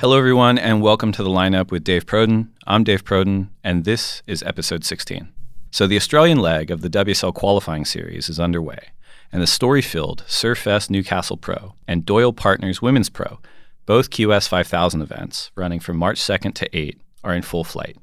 Hello, everyone, and welcome to the lineup with Dave Prodan. I'm Dave Prodan, and this is episode 16. So, the Australian leg of the WSL qualifying series is underway, and the story filled Surfest Newcastle Pro and Doyle Partners Women's Pro, both QS 5000 events running from March 2nd to 8, are in full flight.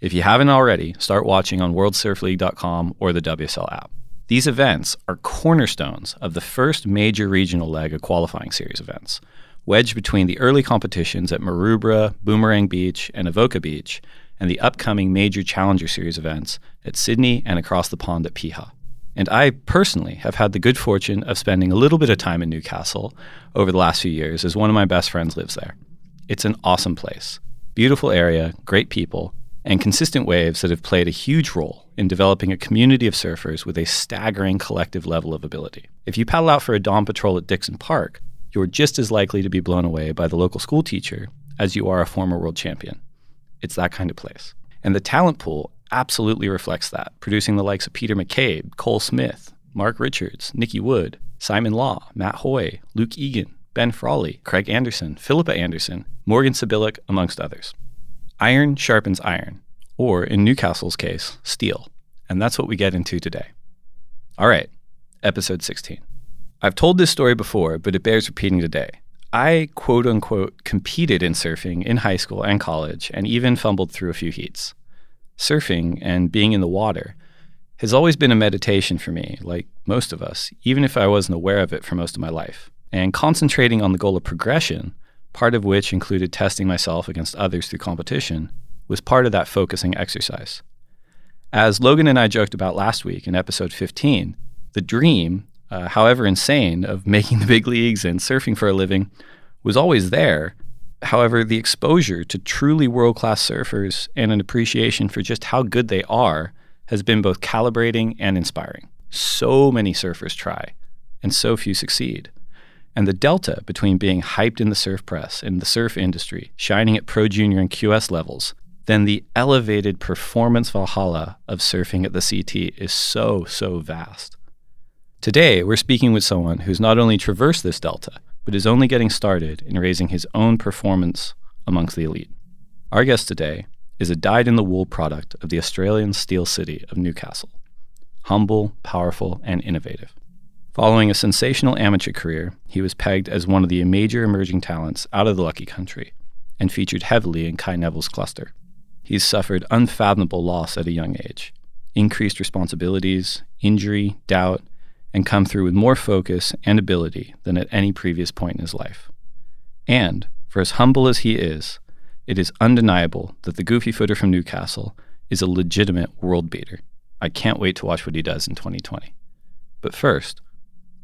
If you haven't already, start watching on WorldSurfLeague.com or the WSL app. These events are cornerstones of the first major regional leg of qualifying series events, wedged between the early competitions at Maroubra, Boomerang Beach, and Avoca Beach, and the upcoming major Challenger Series events at Sydney and across the pond at Piha. And I personally have had the good fortune of spending a little bit of time in Newcastle over the last few years as one of my best friends lives there. It's an awesome place, beautiful area, great people, and consistent waves that have played a huge role in developing a community of surfers with a staggering collective level of ability. If you paddle out for a dawn patrol at Dixon Park, you're just as likely to be blown away by the local school teacher as you are a former world champion. It's that kind of place. And the talent pool absolutely reflects that, producing the likes of Peter McCabe, Cole Smith, Mark Richards, Nikki Wood, Simon Law, Matt Hoy, Luke Egan, Ben Frawley, Craig Anderson, Philippa Anderson, Morgan Cibilic, amongst others. Iron sharpens iron, or in Newcastle's case, steel. And that's what we get into today. All right, episode 16. I've told this story before, but it bears repeating today. I quote unquote competed in surfing in high school and college and even fumbled through a few heats. Surfing and being in the water has always been a meditation for me, like most of us, even if I wasn't aware of it for most of my life. And concentrating on the goal of progression, part of which included testing myself against others through competition, was part of that focusing exercise. As Logan and I joked about last week in episode 15, the dream, uh, however insane, of making the big leagues and surfing for a living was always there. However, the exposure to truly world class surfers and an appreciation for just how good they are has been both calibrating and inspiring. So many surfers try, and so few succeed. And the delta between being hyped in the surf press and the surf industry, shining at pro junior and QS levels, then the elevated performance valhalla of surfing at the CT is so, so vast. Today, we're speaking with someone who's not only traversed this delta, but is only getting started in raising his own performance amongst the elite. Our guest today is a dyed in the wool product of the Australian steel city of Newcastle. Humble, powerful, and innovative. Following a sensational amateur career, he was pegged as one of the major emerging talents out of the Lucky Country and featured heavily in Kai Neville's cluster. He's suffered unfathomable loss at a young age, increased responsibilities, injury, doubt, and come through with more focus and ability than at any previous point in his life. And, for as humble as he is, it is undeniable that the goofy footer from Newcastle is a legitimate world beater. I can't wait to watch what he does in 2020. But first,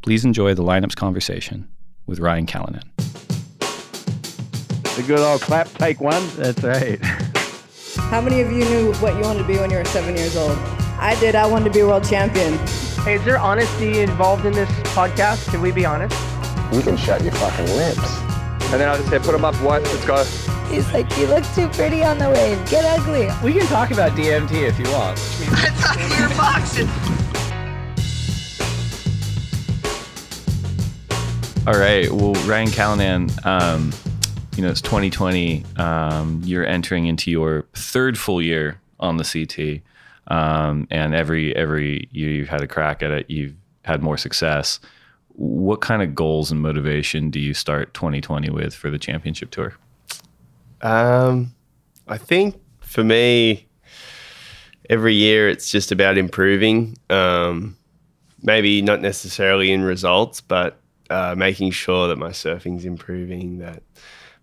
please enjoy the lineup's conversation with Ryan Callinan. The good old clap, take one. That's right. How many of you knew what you wanted to be when you were seven years old? I did. I wanted to be a world champion. Hey, is there honesty involved in this podcast? Can we be honest? You can shut your fucking lips. And then I'll just say, put them up, what? Let's go. He's like, you look too pretty on the wave. Get ugly. We can talk about DMT if you want. I thought you were boxing. All right. Well, Ryan Callinan, um, you know, it's 2020. Um, you're entering into your third full year on the CT, um, and every every year you've had a crack at it, you've had more success. What kind of goals and motivation do you start 2020 with for the championship tour? Um, I think for me, every year it's just about improving. Um, maybe not necessarily in results, but uh, making sure that my surfing's improving, that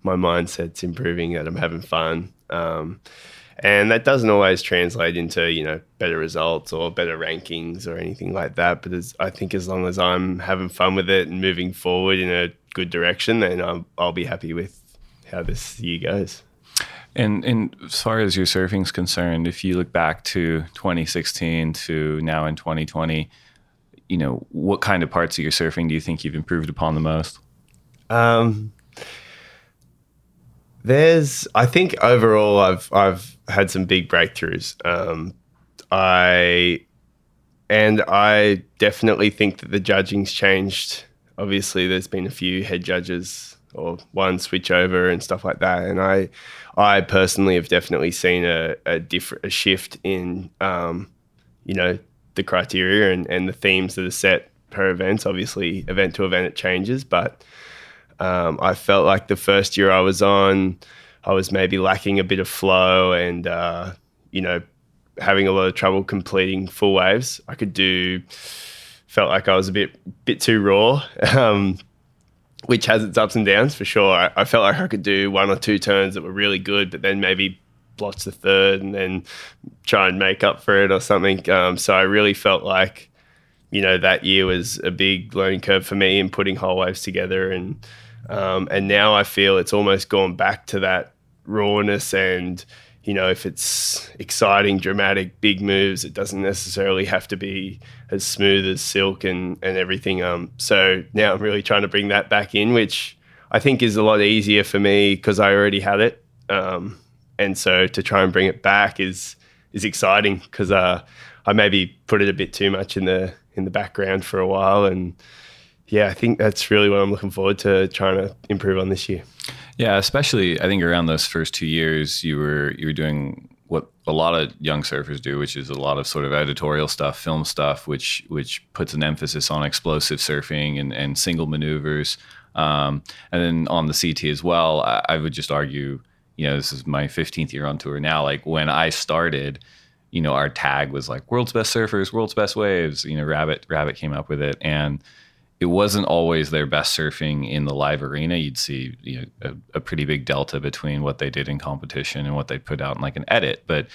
my mindset's improving, that I'm having fun. Um, and that doesn't always translate into you know better results or better rankings or anything like that. But as, I think as long as I'm having fun with it and moving forward in a good direction, then I'll, I'll be happy with how this year goes. And, and as far as your surfing's concerned, if you look back to 2016 to now in 2020, you know what kind of parts of your surfing do you think you've improved upon the most? Um, there's, I think overall, I've I've had some big breakthroughs. Um, I and I definitely think that the judging's changed. Obviously, there's been a few head judges or one switch over and stuff like that. And I, I personally have definitely seen a, a different a shift in, um, you know, the criteria and, and the themes that are set per event. Obviously, event to event it changes, but um, I felt like the first year I was on, I was maybe lacking a bit of flow and, uh, you know, having a lot of trouble completing full waves. I could do, felt like I was a bit bit too raw. Um, which has its ups and downs for sure. I, I, felt like I could do one or two turns that were really good, but then maybe blotch the third and then try and make up for it or something. Um, so I really felt like, you know, that year was a big learning curve for me in putting whole waves together. And um, and now I feel it's almost gone back to that rawness and you know, if it's exciting, dramatic, big moves, it doesn't necessarily have to be as smooth as silk and, and everything. Um, so now I'm really trying to bring that back in, which I think is a lot easier for me because I already had it. Um, and so to try and bring it back is is exciting because uh, I maybe put it a bit too much in the in the background for a while, and yeah, I think that's really what I'm looking forward to trying to improve on this year. Yeah, especially I think around those first two years, you were you were doing what a lot of young surfers do, which is a lot of sort of editorial stuff, film stuff, which which puts an emphasis on explosive surfing and, and single maneuvers. Um, and then on the CT as well, I, I, would just argue, you know, this is my 15th year on tour now. Like when I started, you know, our tag was like world's best surfers, world's best waves. You know, Rabbit Rabbit came up with it, and it wasn't always their best surfing in the live arena. You'd see you know, a, a, pretty big delta between what they did in competition and what they put out in like an edit. But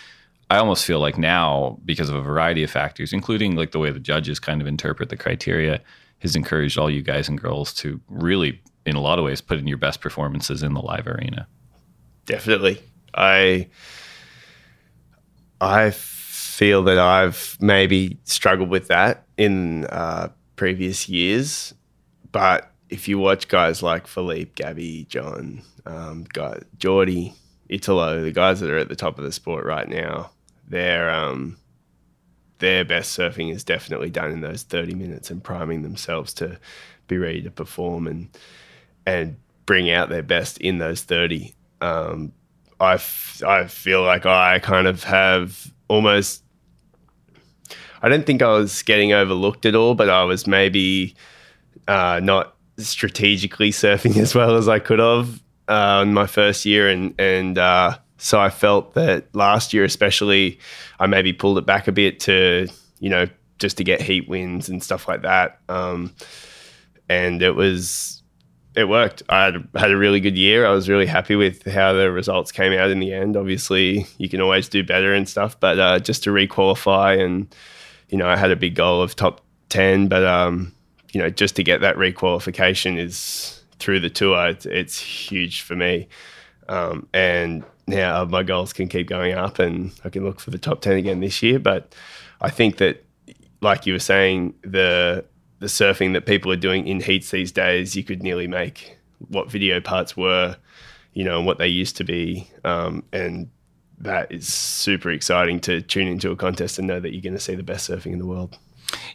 I almost feel like now, because of a variety of factors, including like the way the judges kind of interpret the criteria, has encouraged all you guys and girls to really, in a lot of ways, put in your best performances in the live arena. Definitely, I I feel that I've maybe struggled with that in. Uh, previous years. But if you watch guys like Filipe, Gabby, John, um, guy, Jordy, Italo, the guys that are at the top of the sport right now, their um, their best surfing is definitely done in those 30 minutes and priming themselves to be ready to perform and and bring out their best in those 30. Um, I, f- I feel like I kind of have almost I don't think I was getting overlooked at all, but I was maybe uh, not strategically surfing as well as I could have uh, in my first year, and and uh, so I felt that last year, especially, I maybe pulled it back a bit to you know just to get heat wins and stuff like that, um, and it was it worked. I had, had a really good year. I was really happy with how the results came out in the end. Obviously, you can always do better and stuff, but uh, just to requalify and you know, I had a big goal of top 10, but, um, you know, just to get that requalification is through the tour, it's, it's huge for me. Um, and now my goals can keep going up and I can look for the top 10 again this year. But I think that, like you were saying, the, the surfing that people are doing in heats these days, you could nearly make what video parts were, you know, and what they used to be. Um, and that is super exciting to tune into a contest and know that you're going to see the best surfing in the world.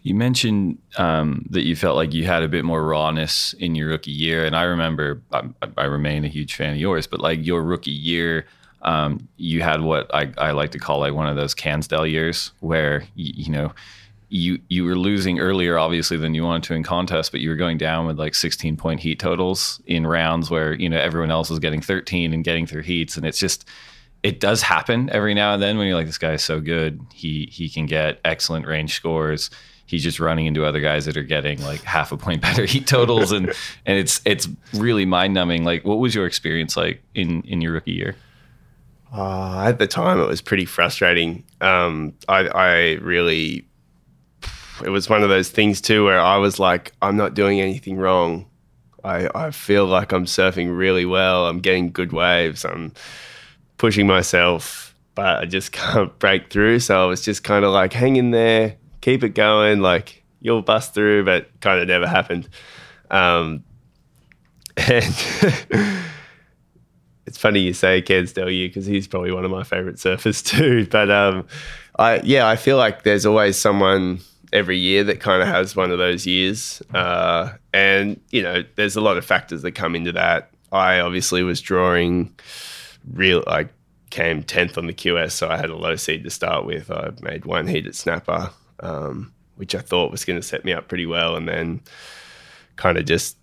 You mentioned um, that you felt like you had a bit more rawness in your rookie year, and I remember I, I remain a huge fan of yours, but like your rookie year, um, you had what I, I like to call like one of those Cansdale years where you, you know you you were losing earlier obviously than you wanted to in contests but you were going down with like 16 point heat totals in rounds where you know everyone else was getting 13 and getting through heats and it's just it does happen every now and then when you're like, this guy is so good. He he can get excellent range scores. He's just running into other guys that are getting like half a point better heat totals, and and it's it's really mind numbing. Like, what was your experience like in in your rookie year? Uh, at the time, it was pretty frustrating. Um, I, I really, it was one of those things too where I was like, I'm not doing anything wrong. I, I feel like I'm surfing really well. I'm getting good waves. I'm pushing myself, but I just can't break through. So I was just kind of like, hang in there, keep it going. Like you'll bust through, but kind of never happened. Um, and it's funny you say Cansdale you because he's probably one of my favorite surfers too. But um, I yeah, I feel like there's always someone every year that kind of has one of those years. Uh, and, you know, there's a lot of factors that come into that. I obviously was drawing real, I came 10th on the QS, so I had a low seed to start with. I made one heat at snapper, um, which I thought was going to set me up pretty well. And then kind of just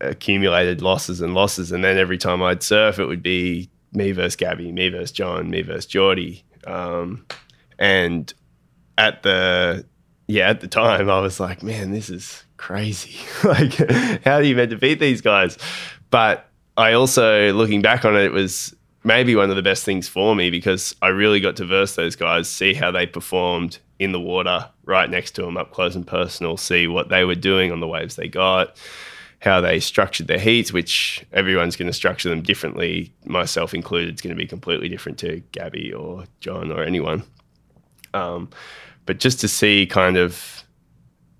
accumulated losses and losses. And then every time I'd surf, it would be me versus Gabby, me versus John, me versus Jordy. Um, and at the yeah, at the time I was like, man, this is crazy. like, how are you meant to beat these guys? But I also, looking back on it, it was maybe one of the best things for me because I really got to verse those guys, see how they performed in the water right next to them up close and personal, see what they were doing on the waves they got, how they structured their heats, which everyone's going to structure them differently, myself included. It's going to be completely different to Gabby or John or anyone. Um, but just to see kind of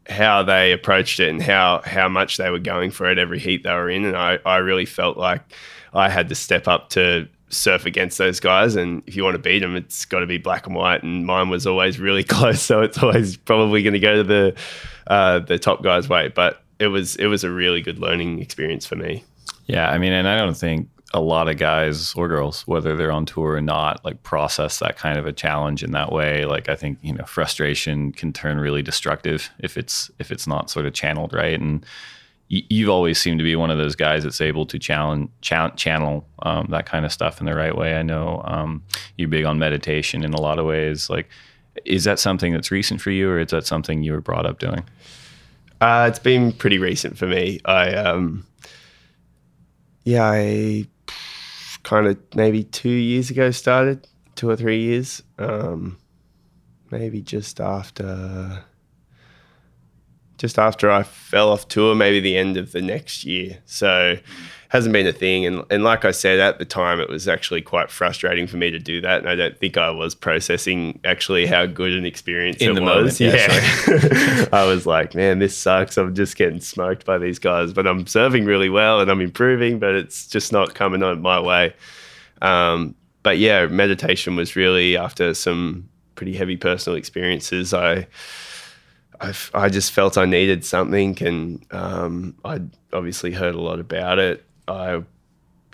how they approached it and how how much they were going for it every heat they were in, and I, I really felt like I had to step up to surf against those guys. And if you want to beat them, it's got to be black and white. And mine was always really close, so it's always probably going to go to the uh, the top guy's way. But it was it was a really good learning experience for me. Yeah, I mean, and I don't think a lot of guys or girls, whether they're on tour or not, like process that kind of a challenge in that way. Like I think you know, frustration can turn really destructive if it's if it's not sort of channeled right. And you've always seemed to be one of those guys that's able to challenge channel um, that kind of stuff in the right way. I know um, you're big on meditation in a lot of ways. Like, is that something that's recent for you, or is that something you were brought up doing? Uh, it's been pretty recent for me. I um, yeah, I kind of maybe two years ago started, two or three years. Um, maybe just after, just after I fell off tour, maybe the end of the next year. So hasn't been a thing. And and like I said at the time, it was actually quite frustrating for me to do that. And I don't think I was processing actually how good an experience In it was. moment, yeah, I was like, man, this sucks. I'm just getting smoked by these guys, but I'm serving really well and I'm improving, but it's just not coming on my way. Um, but yeah, meditation was really after some pretty heavy personal experiences. I I just felt I needed something, and um, I'd obviously heard a lot about it. I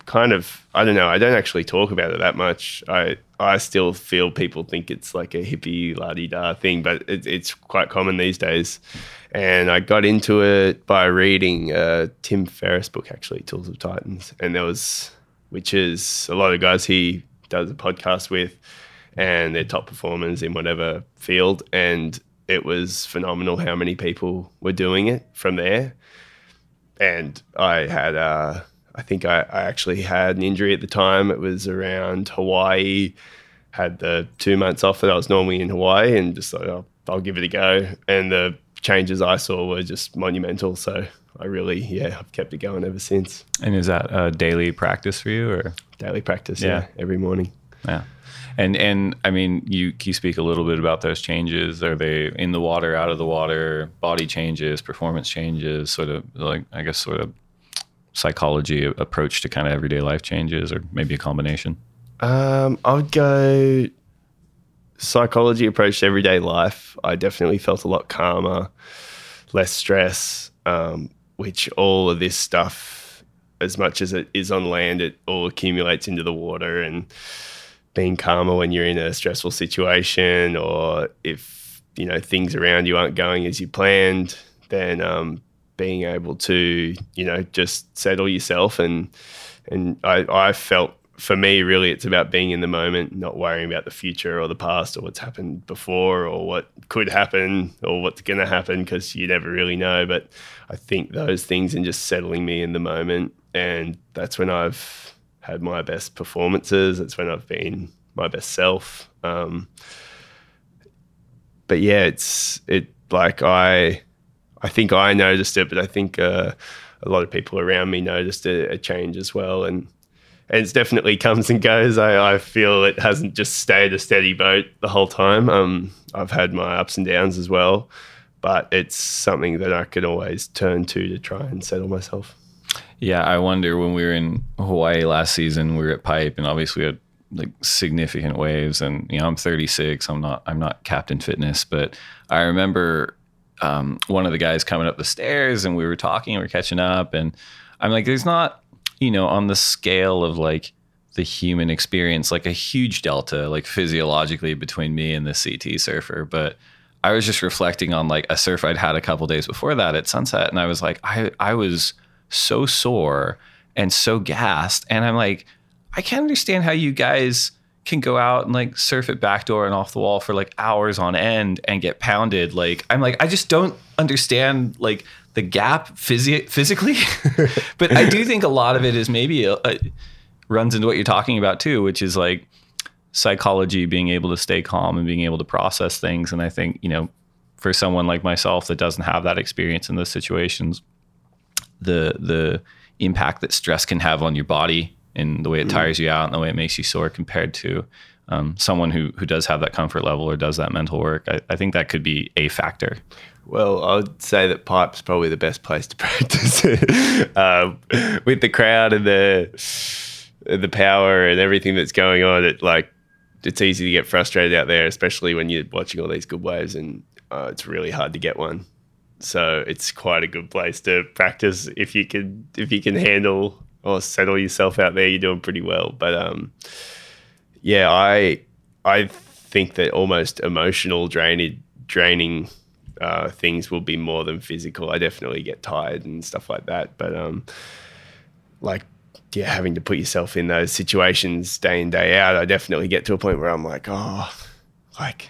kind of I don't know. I don't actually talk about it that much. I I still feel people think it's like a hippie la di da thing, but it, it's quite common these days. And I got into it by reading uh, Tim Ferriss book, actually, Tools of Titans, and there was which is a lot of guys he does a podcast with, and they're top performers in whatever field, and it was phenomenal how many people were doing it from there. And I had, uh, I think I, I actually had an injury at the time. It was around Hawaii. Had the two months off that I was normally in Hawaii, and just thought, oh, I'll give it a go. And the changes I saw were just monumental. So I really, yeah, I've kept it going ever since. And is that a daily practice for you, or Daily practice, Yeah. yeah, every morning. yeah? And and I mean, you you speak a little bit about those changes? Are they in the water, out of the water, body changes, performance changes, sort of like I guess sort of psychology approach to kind of everyday life changes, or maybe a combination? Um, I would go psychology approach to everyday life. I definitely felt a lot calmer, less stress, um, which all of this stuff, as much as it is on land, it all accumulates into the water and being calmer when you're in a stressful situation or if, you know, things around you aren't going as you planned, then um, being able to, you know, just settle yourself and and I, I felt for me really it's about being in the moment not worrying about the future or the past or what's happened before or what could happen or what's going to happen because you never really know. But i think those things and just settling me in the moment and that's when i've had my best performances that's when i've been my best self um, but yeah it's it like i i think i noticed it but i think uh, a lot of people around me noticed a, a change as well and and it's definitely comes and goes. I, I feel it hasn't just stayed a steady boat the whole time. Um, I've had my ups and downs as well, but it's something that I can always turn to to try and settle myself. Yeah, I wonder when we were in Hawaii last season, we were at Pipe, and obviously we had like significant waves. And you know, I'm 36. I'm not I'm not Captain Fitness, but I remember um, one of the guys coming up the stairs, and we were talking, we are catching up, and I'm like, there's not you know on the scale of like the human experience like a huge delta like physiologically between me and the CT surfer, but I was just reflecting on like a surf I'd had a couple days before that at sunset, and I was like, I I was so sore and so gassed, and I'm like, I can't understand how you guys can go out and like surf it backdoor and off the wall for like hours on end and get pounded. Like I'm like I just don't understand like the gap phys- physically, but I do think a lot of it is maybe a, a, runs into what you're talking about too, which is like psychology, being able to stay calm and being able to process things. And I think, you know, for someone like myself that doesn't have that experience in those situations, the the impact that stress can have on your body and the way it mm-hmm. tires you out and the way it makes you sore compared to um, someone who who does have that comfort level or does that mental work. I, I think that could be a factor. Well, I would say that pipe's probably the best place to practice um, with the crowd and the the power and everything that's going on. It like it's easy to get frustrated out there, especially when you're watching all these good waves, and uh, it's really hard to get one. So it's quite a good place to practice if you can if you can handle or settle yourself out there. You're doing pretty well. But um, yeah, I I think that almost emotional draining draining uh, things will be more than physical. I definitely get tired and stuff like that. But um, like yeah, having to put yourself in those situations day in day out, I definitely get to a point where I'm like, oh, like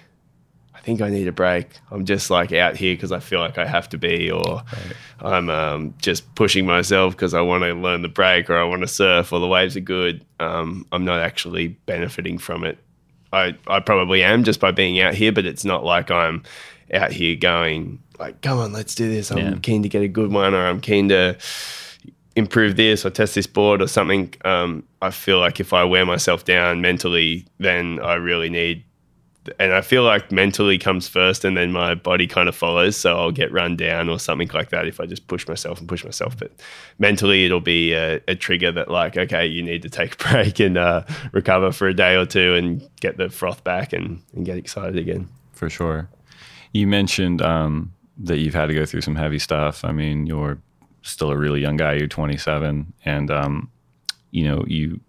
think I need a break. I'm just like out here because I feel like I have to be, or right. I'm um, just pushing myself because I want to learn the break, or I want to surf, or the waves are good. Um, I'm not actually benefiting from it. I I probably am just by being out here, but it's not like I'm out here going like, come on, let's do this. I'm yeah. keen to get a good one, or I'm keen to improve this or test this board or something, um, I feel like if I wear myself down mentally, then I really need. And I feel like mentally comes first, and then my body kind of follows. So I'll get run down or something like that if I just push myself and push myself. But mentally, it'll be a, a trigger that, like, okay, you need to take a break and uh, recover for a day or two and get the froth back and, and get excited again. For sure. You mentioned um, that you've had to go through some heavy stuff. I mean, you're still a really young guy. You're 27, and um, you know you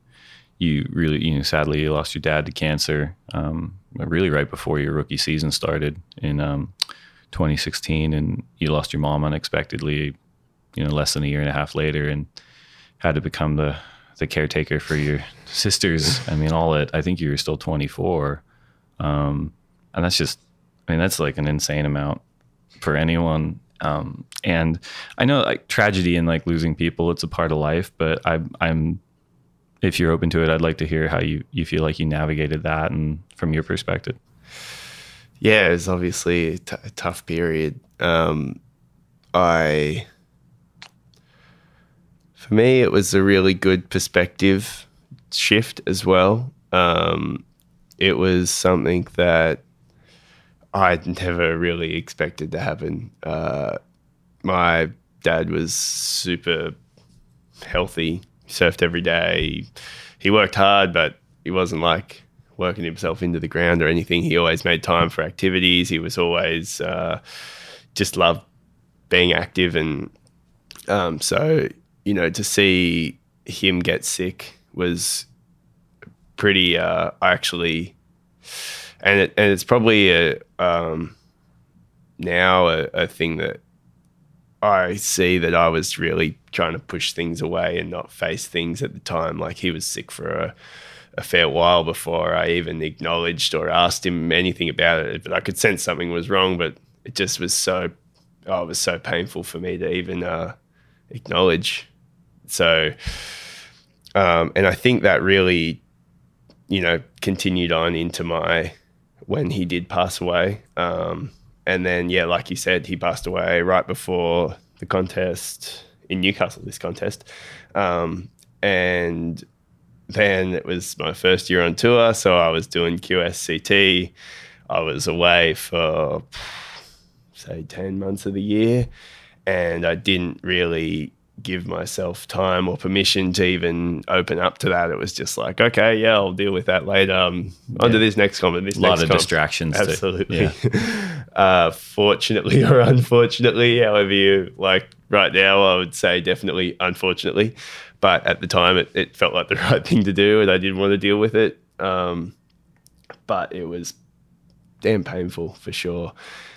you really you know sadly you lost your dad to cancer um, really right before your rookie season started in um, 2016, and you lost your mom unexpectedly. You know, less than a year and a half later, and had to become the the caretaker for your sisters. I mean, all at I think you were still 24, um, and that's just I mean that's like an insane amount for anyone um, and I know like tragedy and like losing people, it's a part of life, but I, I'm, if you're open to it, I'd like to hear how you, you feel like you navigated that and from your perspective. Yeah, it was obviously a, t- a tough period. Um, I, for me, it was a really good perspective shift as well. Um, it was something that I'd never really expected to happen. Uh, my dad was super healthy, surfed every day. He worked hard, but he wasn't like working himself into the ground or anything. He always made time for activities. He was always uh, just loved being active, and um, so you know to see him get sick was pretty. Uh, I actually and it, and it's probably a um, now a, a thing that I see that I was really trying to push things away and not face things at the time. Like he was sick for a, a fair while before I even acknowledged or asked him anything about it. But I could sense something was wrong, but it just was so, oh, it was so painful for me to even uh, acknowledge. So, um, and I think that really, you know, continued on into my when he did pass away. Um, and then, yeah, like you said, he passed away right before the contest in Newcastle, this contest. Um, and then it was my first year on tour. So I was doing QSCT. I was away for, say, 10 months of the year. And I didn't really give myself time or permission to even open up to that. It was just like, okay, yeah, I'll deal with that later. Um, on to this next comment. This A lot next of comp. distractions. Absolutely. yeah. uh, fortunately or unfortunately, however you like right now, I would say definitely unfortunately. But at the time, it, it felt like the right thing to do, and I didn't want to deal with it. Um, but it was damn painful for sure.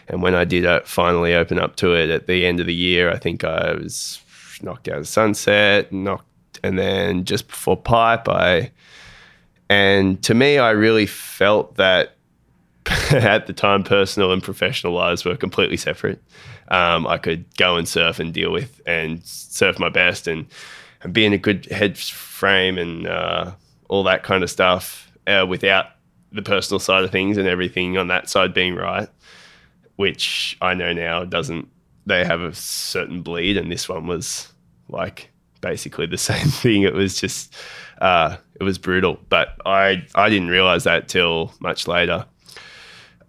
And when I did uh, finally open up to it at the end of the year, I think I was knocked out of sunset, knocked, and then just before pipe, I. And to me, I really felt that at the time, personal and professional lives were completely separate. Um, I could go and surf and deal with and surf my best and, and be in a good head frame and uh, all that kind of stuff uh, without the personal side of things and everything on that side being right, which I know now doesn't. They have a certain bleed, and this one was like basically the same thing. It was just, uh, it was brutal. But I I didn't realize that till much later.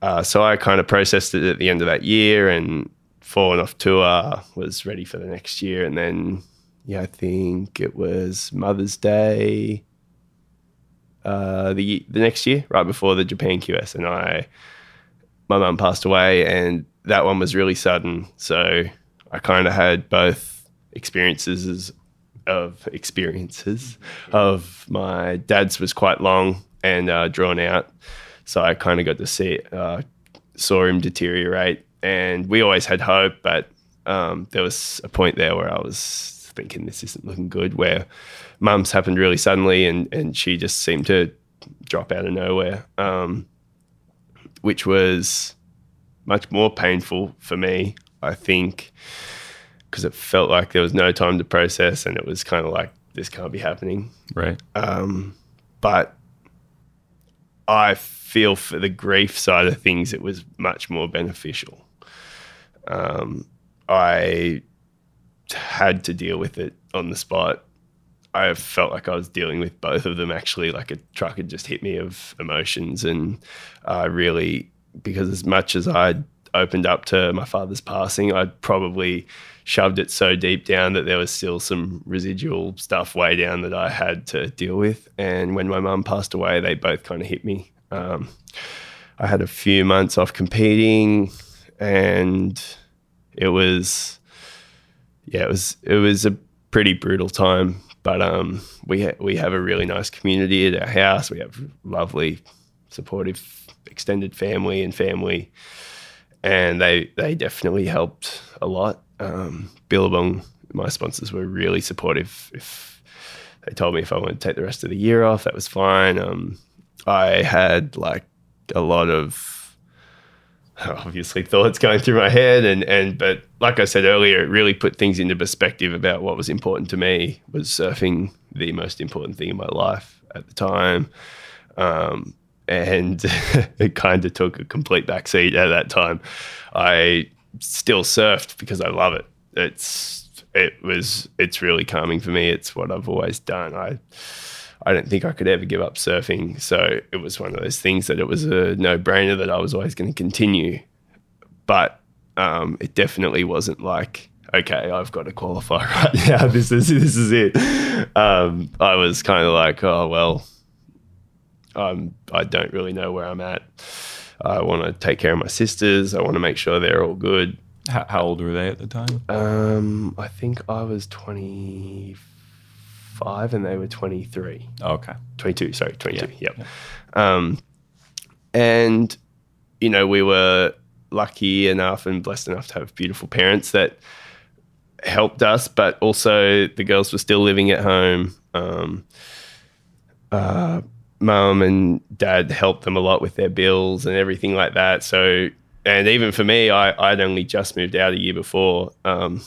Uh, so I kind of processed it at the end of that year and fallen off tour, was ready for the next year. And then, yeah, I think it was Mother's Day uh, the, the next year, right before the Japan QS. And I, my mum passed away, and that one was really sudden. So I kind of had both experiences of experiences of my dad's was quite long and uh, drawn out so I kind of got to see it, uh, saw him deteriorate, and we always had hope, but um, there was a point there where I was thinking this isn't looking good. Where mum's happened really suddenly, and and she just seemed to drop out of nowhere, um, which was much more painful for me, I think, because it felt like there was no time to process, and it was kind of like this can't be happening. Right. Um, but I feel for the grief side of things, it was much more beneficial. Um, I had to deal with it on the spot. I felt like I was dealing with both of them actually, like a truck had just hit me of emotions. And I really, because as much as I'd opened up to my father's passing, I'd probably shoved it so deep down that there was still some residual stuff way down that I had to deal with. And when my mum passed away, they both kind of hit me. Um, I had a few months off competing, and it was, yeah, it was it was a pretty brutal time. But um, we ha- we have a really nice community at our house. We have lovely, supportive extended family and family, and they they definitely helped a lot. Um, Billabong, my sponsors, were really supportive. If they told me if I wanted to take the rest of the year off, that was fine. Um, I had like a lot of obviously thoughts going through my head and and but like I said earlier, it really put things into perspective about what was important to me. Was surfing the most important thing in my life at the time? Um, and it kind of took a complete backseat at that time. I still surfed because I love it. It's it was it's really calming for me. It's what I've always done. I I don't think I could ever give up surfing. So it was one of those things that it was a no brainer that I was always going to continue. But um, it definitely wasn't like, okay, I've got to qualify right now. This is this is it. Um, I was kind of like, oh well, I'm I don't really know where I'm at. I want to take care of my sisters. I want to make sure they're all good. How, how old were they at the time? Um, I think I was 25 and they were 23. Oh, okay. 22, sorry, 22. Yeah, Yep. Um, and, you know, we were lucky enough and blessed enough to have beautiful parents that helped us, but also the girls were still living at home. Um, uh, mum and dad helped them a lot with their bills and everything like that. So, and even for me, I, I'd only just moved out a year before. Um,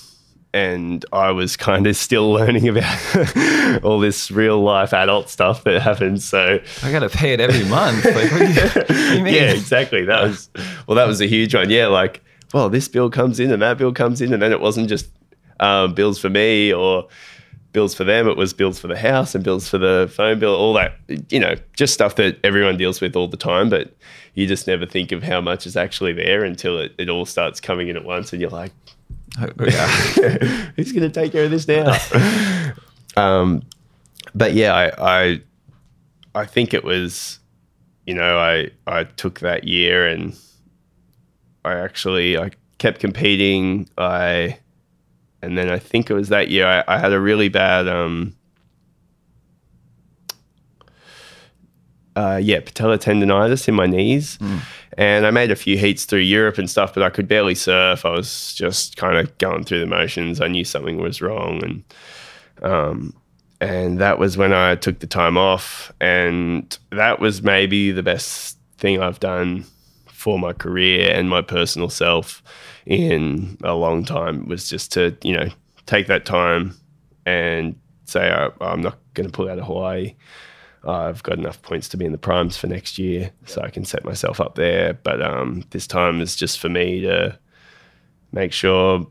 and I was kind of still learning about all this real life adult stuff that happens. So I got to pay it every month. Like, what do you, what do you mean? yeah, exactly. That was well, that was a huge one. Yeah, like well, this bill comes in and that bill comes in, and then it wasn't just um, bills for me or bills for them. It was bills for the house and bills for the phone bill, all that. You know, just stuff that everyone deals with all the time, but you just never think of how much is actually there until it, it all starts coming in at once, and you're like, Oh. Who's going to take care of this now? um, but yeah, I, I, I think it was, you know, I, I took that year and I actually, I kept competing. I, and then I think it was that year I, I had a really bad, um, uh, yeah, patella tendonitis in my knees. And I made a few heats through Europe and stuff, but I could barely surf. I was just kind of going through the motions. I knew something was wrong. And, um, and that was when I took the time off. And that was maybe the best thing I've done for my career and my personal self in a long time was just to, you know, take that time and say, I'm not going to pull out of Hawaii. I've got enough points to be in the primes for next year, so I can set myself up there. But um, this time is just for me to make sure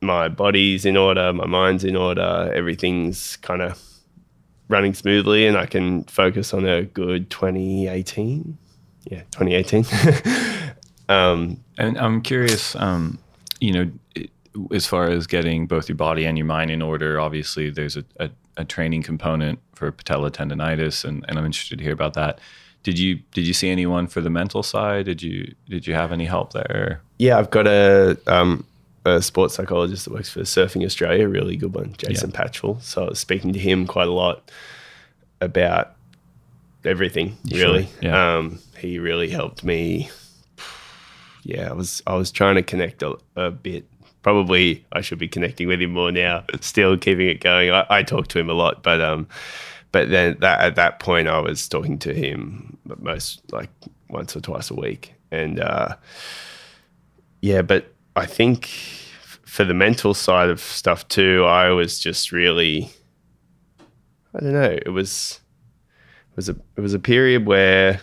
my body's in order, my mind's in order, everything's kind of running smoothly, and I can focus on a good 2018. Yeah, 2018. um, And I'm curious, um, you know, as far as getting both your body and your mind in order, obviously there's a, a, a training component for patella tendonitis, and, and I'm interested to hear about that. Did you did you see anyone for the mental side? Did you did you have any help there? yeah, I've got a, um, a sports psychologist that works for Surfing Australia, really good one, Jason Patchell. So I was speaking to him quite a lot about everything, Sure, really. yeah. Um, he really helped me. Yeah, I was I was trying to connect a, a bit. Probably I should be connecting with him more now. Still keeping it going. I, I talk to him a lot, but um, but then that at that point I was talking to him most like once or twice a week, and uh, yeah, but I think for the mental side of stuff too, I was just really, I don't know. It was, it was a, it was a period where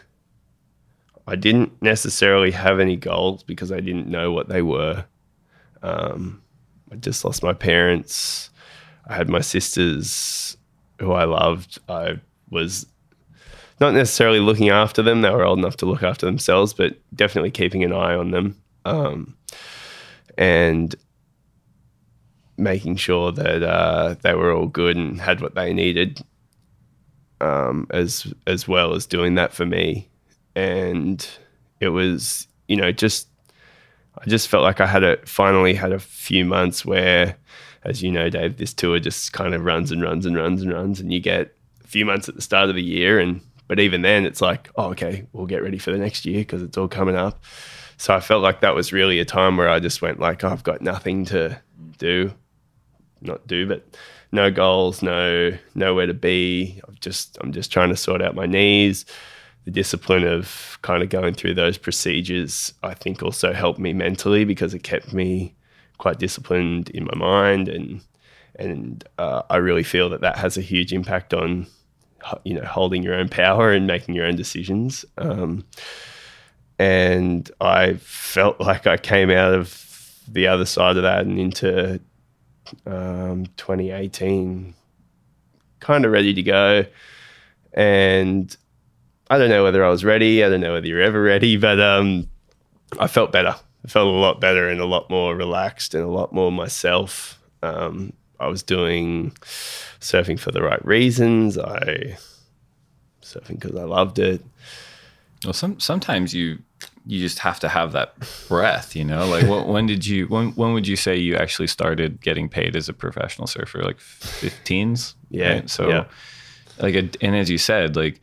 I didn't necessarily have any goals because I didn't know what they were. Um, I just lost my parents. I had my sisters who I loved. I was not necessarily looking after them. They were old enough to look after themselves, but definitely keeping an eye on them. Um, and making sure that uh, they were all good and had what they needed, um, as as well as doing that for me. And it was, you know, just I just felt like I had a finally had a few months where, as you know, Dave, this tour just kind of runs and runs and runs and runs, and you get a few months at the start of the year, and but even then, it's like, oh, okay, we'll get ready for the next year because it's all coming up. So I felt like that was really a time where I just went like, oh, I've got nothing to do, not do, but no goals, no nowhere to be. I'm just I'm just trying to sort out my knees. The discipline of kind of going through those procedures, I think, also helped me mentally because it kept me quite disciplined in my mind, and and uh, I really feel that that has a huge impact on you know holding your own power and making your own decisions. Um, and I felt like I came out of the other side of that and into um, 2018, kind of ready to go. And I don't know whether I was ready. I don't know whether you're ever ready, but um, I felt better. I felt a lot better and a lot more relaxed and a lot more myself. Um, I was doing surfing for the right reasons. I surfing because I loved it. Well, some sometimes you you just have to have that breath, you know. Like, what, when did you when when would you say you actually started getting paid as a professional surfer? Like, 15s. Yeah, So, yeah. like, it- and as you said, like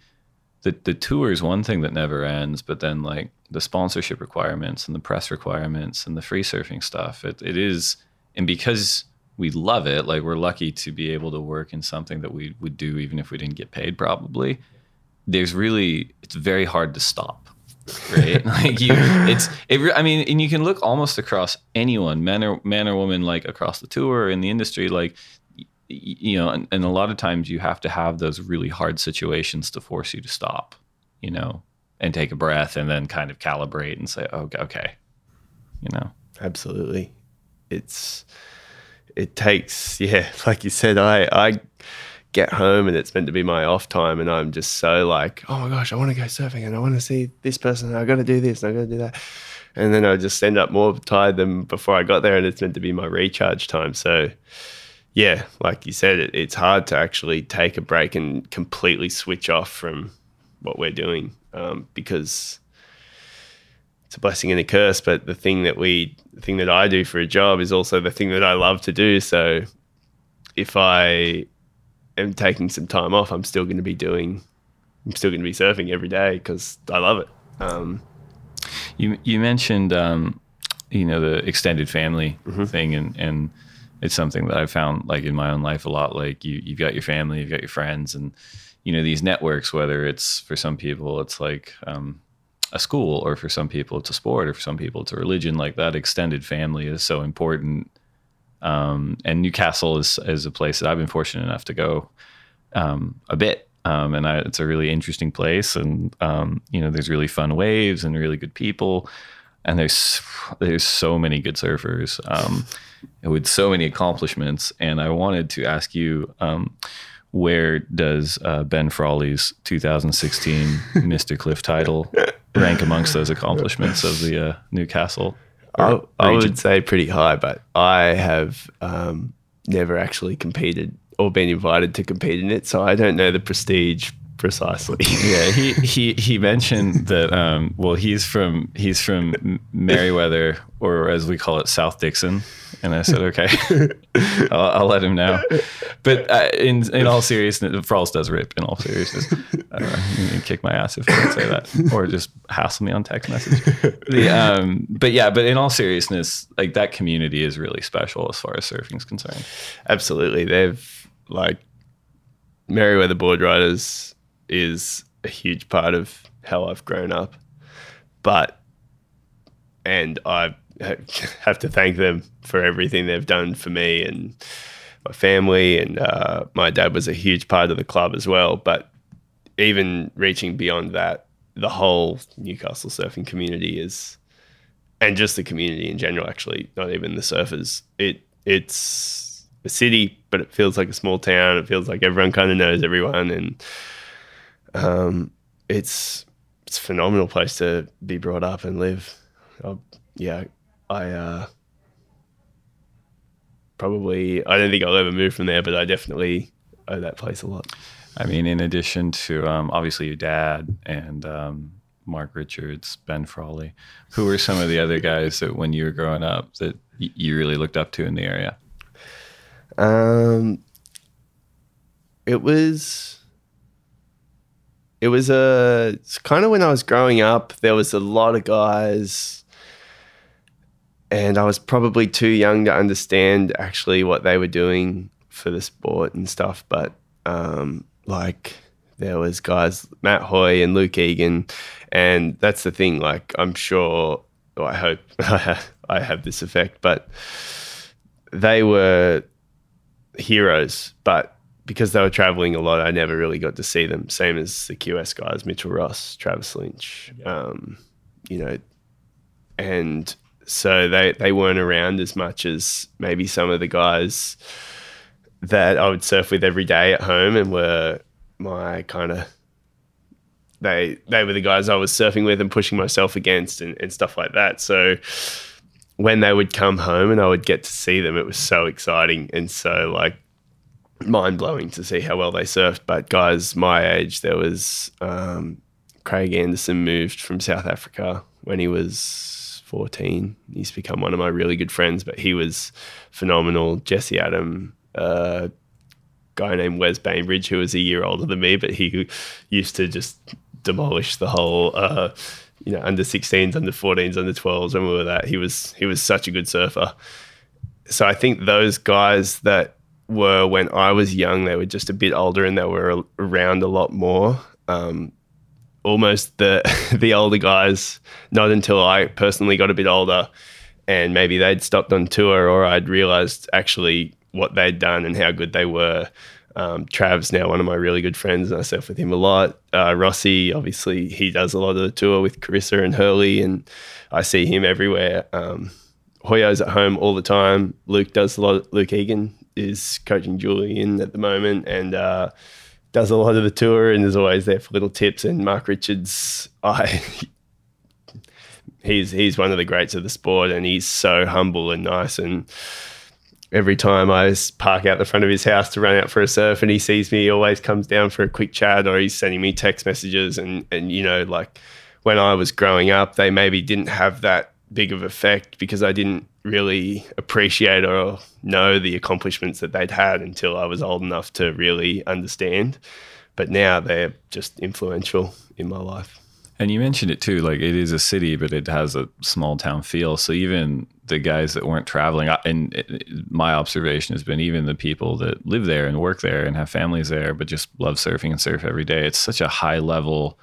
the the tour is one thing that never ends, but then like the sponsorship requirements and the press requirements and the free surfing stuff, it it is, and because we love it, like we're lucky to be able to work in something that we would do even if we didn't get paid, probably there's really it's very hard to stop right? Like you it's it i mean and you can look almost across anyone man or man or woman like across the tour in the industry like you know and, and a lot of times you have to have those really hard situations to force you to stop you know and take a breath and then kind of calibrate and say oh, okay you know? Absolutely. It's it takes yeah like you said i i get home and it's meant to be my off time and i'm just so like oh my gosh i want to go surfing and i want to see this person and i got to do this and i got to do that. And then I just end up more tired than before I got there, and it's meant to be my recharge time. So, yeah, like you said, it, it's hard to actually take a break and completely switch off from what we're doing um, because it's a blessing and a curse. But the thing that we, the thing that I do for a job is also the thing that I love to do. So, if I am taking some time off, I'm still going to be doing, I'm still going to be surfing every day because I love it. Um, You you mentioned um, you know the extended family thing, and and it's something that I found like in my own life a lot. Like you you've got your family, you've got your friends, and you know these networks. Whether it's for some people, it's like um, a school, or for some people, it's a sport, or for some people, it's a religion. Like that extended family is so important. Um, and Newcastle is is a place that I've been fortunate enough to go um, a bit. Um, and I, it's a really interesting place, and um, you know, there's really fun waves and really good people, and there's there's so many good surfers um, with so many accomplishments. And I wanted to ask you, um, where does uh, Ben Frawley's 2016 Mr. Cliff title rank amongst those accomplishments of the uh, Newcastle? I, I would say pretty high, but I have um, never actually competed or been invited to compete in it, so I don't know the prestige precisely. yeah, he he he mentioned that. Um, well, he's from he's from Merewether, or as we call it, South Dixon. And I said, okay, I'll, I'll let him know. But uh, in in all seriousness, Frawls does rip. In all seriousness, uh, you can kick my ass if I don't say that, or just hassle me on text message. The, um, but yeah, but in all seriousness, like that community is really special as far as surfing is concerned. Absolutely, they've like Merewether Board Riders is a huge part of how I've grown up, but and I have to thank them for everything they've done for me and my family. And uh, my dad was a huge part of the club as well. But even reaching beyond that, the whole Newcastle surfing community is, and just the community in general, actually, not even the surfers. It it's a city, but it feels like a small town. It feels like everyone kind of knows everyone, and um, it's it's a phenomenal place to be brought up and live. I, yeah, I uh, probably I don't think I'll ever move from there, but I definitely owe that place a lot. I mean, in addition to um, obviously your dad and um, Mark Richards, Ben Frawley, who were some of the other guys that when you were growing up that y- you really looked up to in the area? Um, it was, it was a it's kind of when I was growing up. There was a lot of guys, and I was probably too young to understand actually what they were doing for the sport and stuff. But um, like there was guys Matt Hoy and Luke Egan, and that's the thing. Like I'm sure, or I hope I have this effect, but they were heroes, but because they were traveling a lot, I never really got to see them. Same as the QS guys, Mitchell Ross, Travis Lynch, um, you know, and so they they weren't around as much as maybe some of the guys that I would surf with every day at home and were my kind of they they were the guys I was surfing with and pushing myself against and, and stuff like that. So when they would come home and I would get to see them, it was so exciting and so like mind blowing to see how well they surfed. But guys my age, there was um, Craig Anderson moved from South Africa when he was 14. He's become one of my really good friends, but he was phenomenal. Jesse Adam, uh, guy named Wes Bainbridge, who was a year older than me, but he used to just demolish the whole, uh, you know, under 16s, under 14s, under 12s. When we were that, he was he was such a good surfer. So I think those guys that were when I was young, they were just a bit older and they were around a lot more. Um, almost the the older guys. Not until I personally got a bit older, and maybe they'd stopped on tour, or I'd realised actually what they'd done and how good they were. Um, Trav's now one of my really good friends, and I surf with him a lot. Uh, Rossi, obviously, he does a lot of the tour with Carissa and Hurley, and I see him everywhere. Um, Hoyo's at home all the time. Luke does a lot. Luke Egan is coaching Julian at the moment, and uh, does a lot of the tour and is always there for little tips. And Mark Richards, I he's he's one of the greats of the sport, and he's so humble and nice. And every time I park out the front of his house to run out for a surf, and he sees me, he always comes down for a quick chat, or he's sending me text messages. And and you know, like when I was growing up, they maybe didn't have that big of effect because I didn't really appreciate or know the accomplishments that they'd had until I was old enough to really understand. But now they're just influential in my life. And you mentioned it too, like it is a city, but it has a small town feel. So even the guys that weren't traveling, and my observation has been even the people that live there and work there and have families there, but just love surfing and surf every day. It's such a high level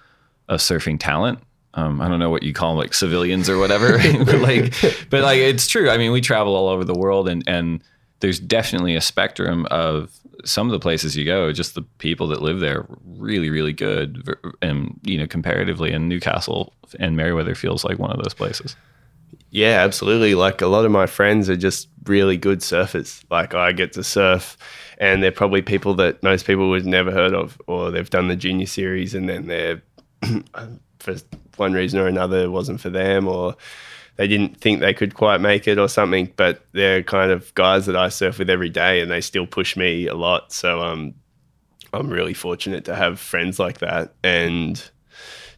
of surfing talent. Um, I don't know what you call them, like civilians or whatever. but like, but like it's true. I mean, we travel all over the world, and and there's definitely a spectrum of some of the places you go. Just the people that live there, really, really good, and you know, comparatively. And Newcastle and Merewether feels like one of those places. Yeah, absolutely. Like a lot of my friends are just really good surfers. Like I get to surf, and they're probably people that most people would never heard of, or they've done the junior series, and then they're for one reason or another wasn't for them, or they didn't think they could quite make it or something. But they're kind of guys that I surf with every day, and they still push me a lot. So um, I'm really fortunate to have friends like that, and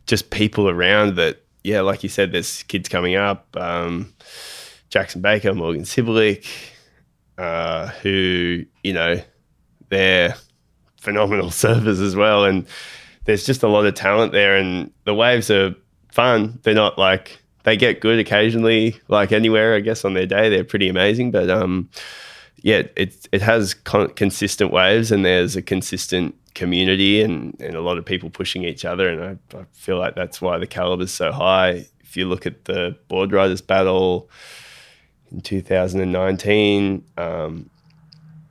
just people around that. Yeah, like you said, there's kids coming up. Um, Jackson Baker, Morgan Cibilic, uh, who you know they're phenomenal surfers as well, and there's just a lot of talent there. And the waves are fun. They're not like they get good occasionally, like anywhere. I guess on their day they're pretty amazing, but um, yeah, it it has con- consistent waves, and there's a consistent community, and and a lot of people pushing each other, and I, I feel like that's why the caliber is so high. If you look at the board riders battle in 2019. Um,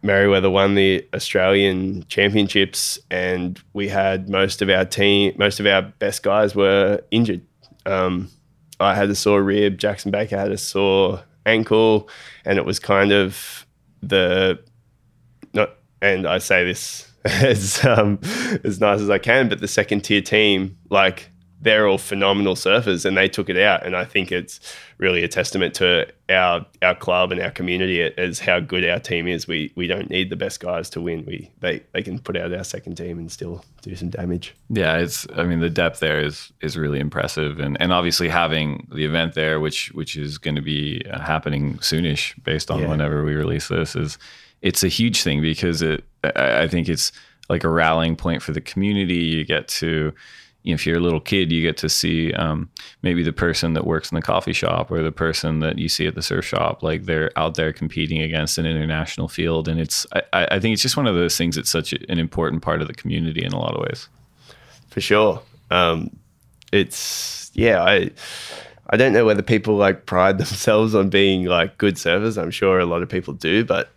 Merewether won the Australian Championships, and we had most of our team, most of our best guys were injured. Um, I had a sore rib, Jackson Baker had a sore ankle, and it was kind of the not. And I say this as um, as nice as I can, but the second tier team, like they're all phenomenal surfers and they took it out. And I think it's really a testament to our our club and our community as how good our team is. We we don't need the best guys to win. We they, they can put out our second team and still do some damage. Yeah, it's. I mean, the depth there is is really impressive, and and obviously having the event there, which which is going to be uh, happening soonish, based on Yeah. whenever we release this, is it's a huge thing because it. I, I think it's like a rallying point for the community. You get to. If you're a little kid, you get to see um, maybe the person that works in the coffee shop or the person that you see at the surf shop. Like they're out there competing against an international field, and it's. I, I I think it's just one of those things. that's such an important part of the community in a lot of ways. for sure. Um, it's yeah, I I don't know whether people like pride themselves on being like good surfers. I'm sure a lot of people do, but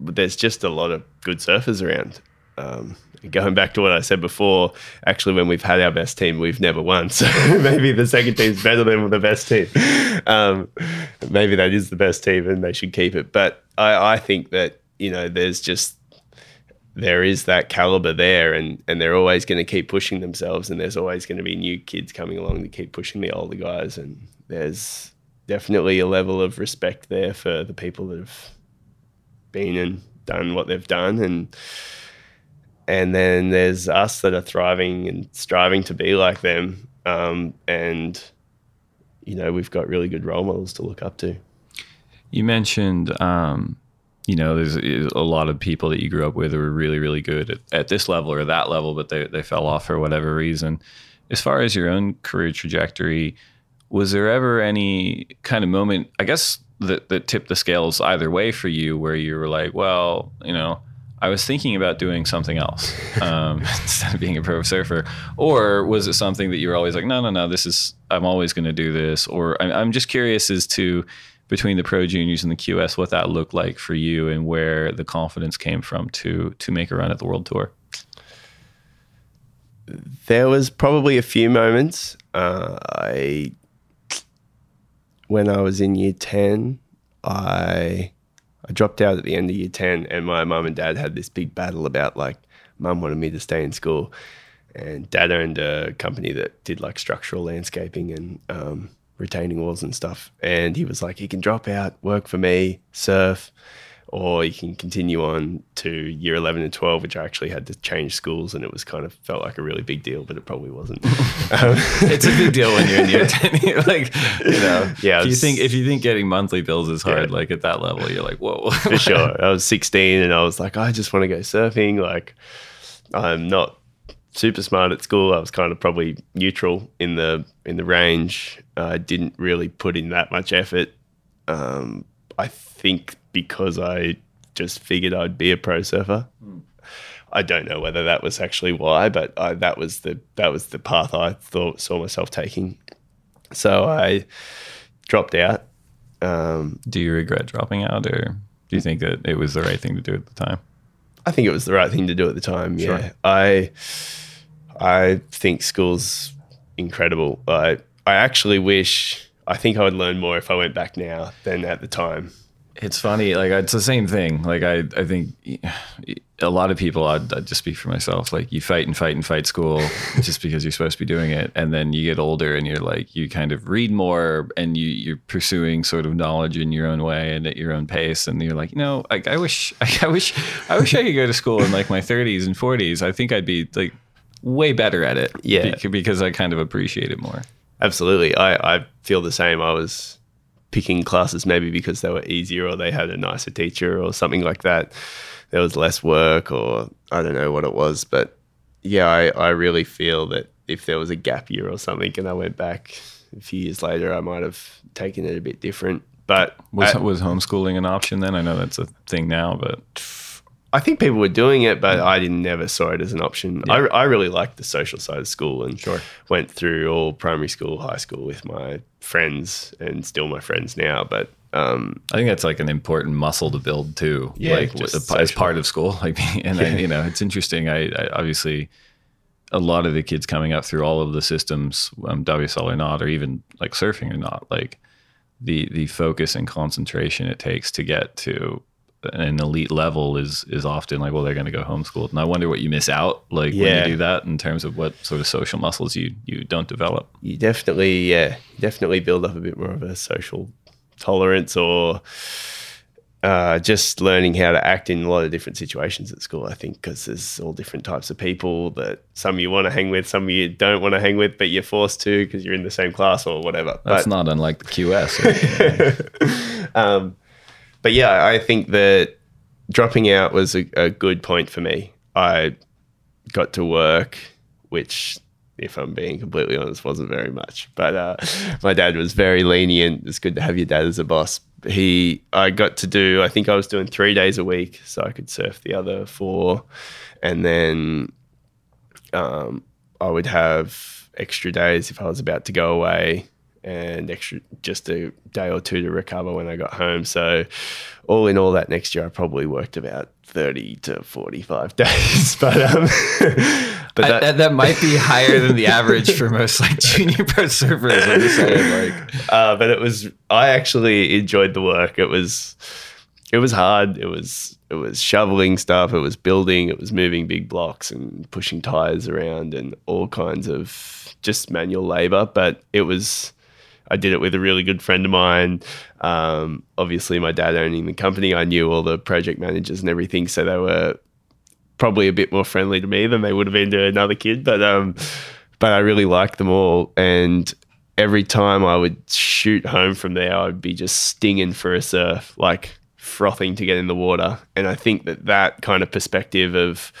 there's just a lot of good surfers around. Um, going back to what I said before, actually, when we've had our best team, we've never won. So maybe the second team's better than the best team. Um, maybe that is the best team, and they should keep it. But I, I think that you know, there's just there is that caliber there and and they're always going to keep pushing themselves and there's always going to be new kids coming along to keep pushing the older guys and there's definitely a level of respect there for the people that have been and done what they've done and and then there's us that are thriving and striving to be like them um, and you know we've got really good role models to look up to You mentioned, um, you know, there's a lot of people that you grew up with who were really, really good at, at this level or that level, but they, they fell off for whatever reason. As far as your own career trajectory, was there ever any kind of moment, I guess, that, that tipped the scales either way for you where you were like, well, you know, I was thinking about doing something else um, instead of being a pro surfer, or was it something that you were always like, no, no, no, this is I'm always going to do this, or I'm, I'm just curious as to between the pro juniors and the QS what that looked like for you and where the confidence came from to to make a run at the world tour. there was probably a few moments. Uh, I when I was in year ten, I I dropped out at the end of year ten, and my mum and dad had this big battle about like mum wanted me to stay in school, and dad owned a company that did like structural landscaping, and um, retaining walls and stuff. And he was like, he can drop out, work for me, surf." Or you can continue on to year 11 and 12, which I actually had to change schools, and it was kind of felt like a really big deal, but it probably wasn't. um, it's a big deal when you're in year 10 you're like you know Yeah, if you think if you think getting monthly bills is hard Yeah. like at that level you're like whoa for sure. I was 16 and I was like, I just want to go surfing. Like, I'm not super smart at school. I was kind of probably neutral in the in the range. I didn't really put in that much effort. Um, I think because I just figured I'd be a pro surfer. I don't know whether that was actually why, but I, that was the that was the path I thought saw myself taking. So I dropped out. Um, do you regret dropping out or do you think that it was the right thing to do at the time I think it was the right thing to do at the time. Yeah, Sure. I I think school's incredible. I I actually wish I think I would learn more if I went back now than at the time. It's funny like it's the same thing. Like i i think a lot of people I'd, I'd just speak for myself. Like you fight and fight and fight school just because you're supposed to be doing it and then you get older and you're like you kind of read more and you you're pursuing sort of knowledge in your own way and at your own pace and you're like you know like i wish i wish i wish i could go to school in like my 30s and 40s i think i'd be like way better at it Yeah. bec- because i kind of appreciate it more. Absolutely, I I feel the same. I was picking classes maybe because they were easier or they had a nicer teacher or something like that. There was less work or I don't know what it was, but yeah, I, I really feel that if there was a gap year or something and I went back a few years later, I might have taken it a bit different. But was I, was homeschooling an option then i know that's a thing now but I think people were doing it, but I didn't never saw it as an option. I, I really liked the social side of school and went through all primary school, high school with my friends and still my friends now. But um, I think that's like an important muscle to build too. Yeah, like just as part of school. Like, and then, you know, it's interesting. I, I obviously a lot of the kids coming up through all of the systems, um, WSL or not, or even like surfing or not, like the the focus and concentration it takes to get to an elite level is is often like, well, they're going to go homeschooled, and I wonder what you miss out, like when you do that, in terms of what sort of social muscles you you don't develop. you definitely, yeah, definitely build up a bit more of a social tolerance or uh, just learning how to act in a lot of different situations at school. I think because there's all different types of people that some you want to hang with, some you don't want to hang with, but you're forced to because you're in the same class or whatever. That's but, not unlike the QS. um, but yeah, I think that dropping out was a, a good point for me. I got to work, which, if I'm being completely honest, wasn't very much. But uh, my dad was very lenient. It's good to have your dad as a boss. He, I got to do. I think I was doing three days a week, so I could surf the other four, and then um, I would have extra days if I was about to go away and extra just a day or two to recover when I got home. So all in all that next year I probably worked about 30 to 45 days. But um but I- that, that, that might be higher than the average for most like junior pro surfers. I'm just saying, like, uh, but it was I actually enjoyed the work. It was it was hard. It was it was shoveling stuff. It was building. It was moving big blocks and pushing tires around and all kinds of just manual labor. But it was I did it with a really good friend of mine. Um, obviously, my dad owning the company, I knew all the project managers and everything, so they were probably a bit more friendly to me than they would have been to another kid. But um, but I really liked them all, and every time I would shoot home from there, I'd be just stinging for a surf, like frothing to get in the water. And I think that that kind of perspective of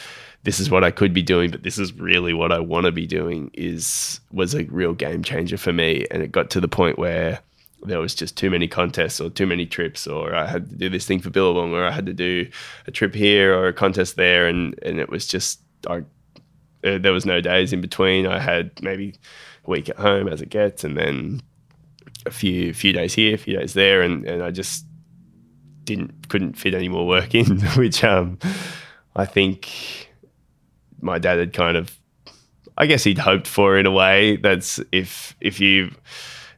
this is what I could be doing, but this is really what I want to be doing is was a real game changer for me. And it got to the point where there was just too many contests or too many trips, or I had to do this thing for Billabong, or I had to do a trip here or a contest there, and and it was just I uh, there was no days in between. I had maybe a week at home as it gets, and then a few few days here, a few days there, and and I just didn't couldn't fit any more work in, which um I think my dad had kind of I guess he'd hoped for in a way. That's if if you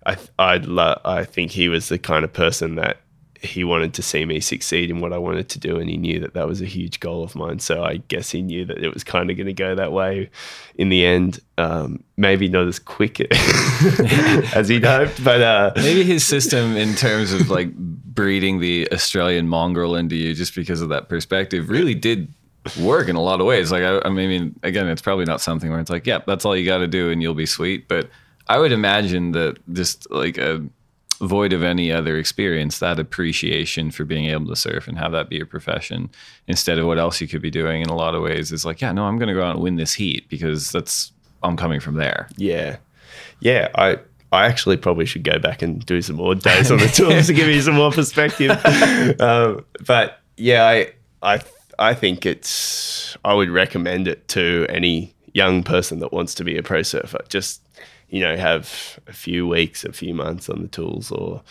I I'd lo- I think he was the kind of person that he wanted to see me succeed in what I wanted to do, and he knew that that was a huge goal of mine. So I guess he knew that it was kind of going to go that way in the end. Um, maybe not as quick as he'd hoped, but uh, maybe his system in terms of like breeding the Australian mongrel into you, just because of that perspective, really did work in a lot of ways. Like I, I mean, again, it's probably not something where it's like, yeah, that's all you got to do, and you'll be sweet, but I would imagine that just like a void of any other experience, that appreciation for being able to surf and have that be your profession instead of what else you could be doing in a lot of ways is like, yeah, no, I'm going to go out and win this heat because that's, I'm coming from there. Yeah. Yeah. I, I actually probably should go back and do some more days on the tools to give you some more perspective. um, but yeah, I, I, I think it's, I would recommend it to any young person that wants to be a pro surfer. Just you know, have a few weeks, a few months on the tools or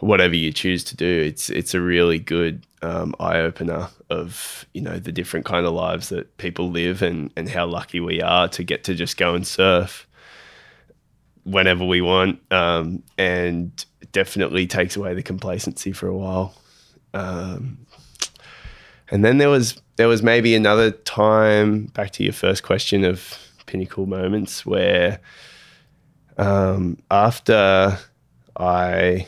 whatever you choose to do. It's it's a really good um, eye opener of you know the different kind of lives that people live and and how lucky we are to get to just go and surf whenever we want, um, and definitely takes away the complacency for a while. Um, and then there was there was maybe another time back to your first question of pinnacle moments where um, after I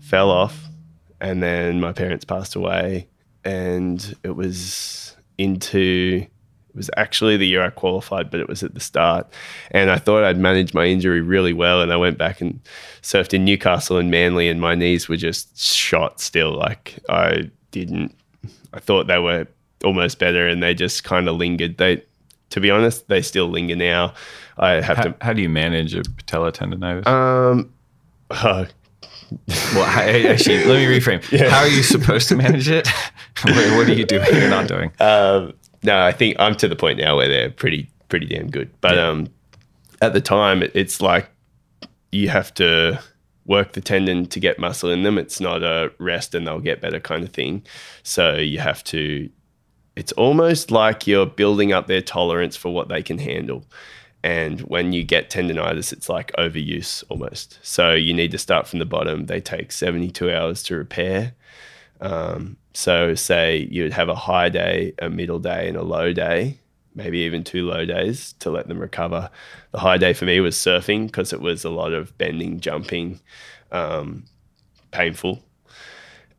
fell off, and then my parents passed away, and it was into it was actually the year I qualified, but it was at the start. And I thought I'd managed my injury really well. And I went back and surfed in Newcastle and Manly, and my knees were just shot still. Like I didn't, I thought they were almost better and they just kind of lingered. They, to be honest, they still linger now. I have how, to. How do you manage a patella tendonitis? Um, uh, well, actually, let me reframe. Yeah. How are you supposed to manage it? what, what, are you doing or not doing? Um, no, I think I'm to the point now where they're pretty pretty damn good. But yeah. um, at the time, it, it's like you have to work the tendon to get muscle in them. It's not a rest and they'll get better kind of thing. So you have to. It's almost like you're building up their tolerance for what they can handle. And when you get tendonitis, it's like overuse almost. So you need to start from the bottom. They take 72 hours to repair. Um, so, say you'd have a high day, a middle day, and a low day, maybe even two low days to let them recover. The high day for me was surfing because it was a lot of bending, jumping, um, painful.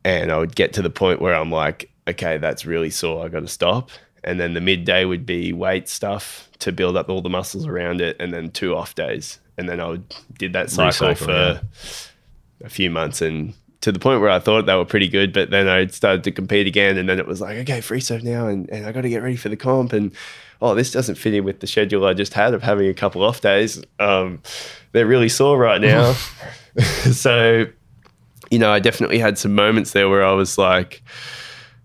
And I would get to the point where I'm like, okay, that's really sore. I got to stop and then the midday would be weight stuff to build up all the muscles around it, and then two off days, and then I would did that cycle Recycle, for yeah. a few months, and to the point where I thought they were pretty good, but then I started to compete again, and then it was like, okay, free surf now, and, and I got to get ready for the comp, and oh, this doesn't fit in with the schedule I just had of having a couple off days. Um, they're really sore right now, so you know, I definitely had some moments there where I was like,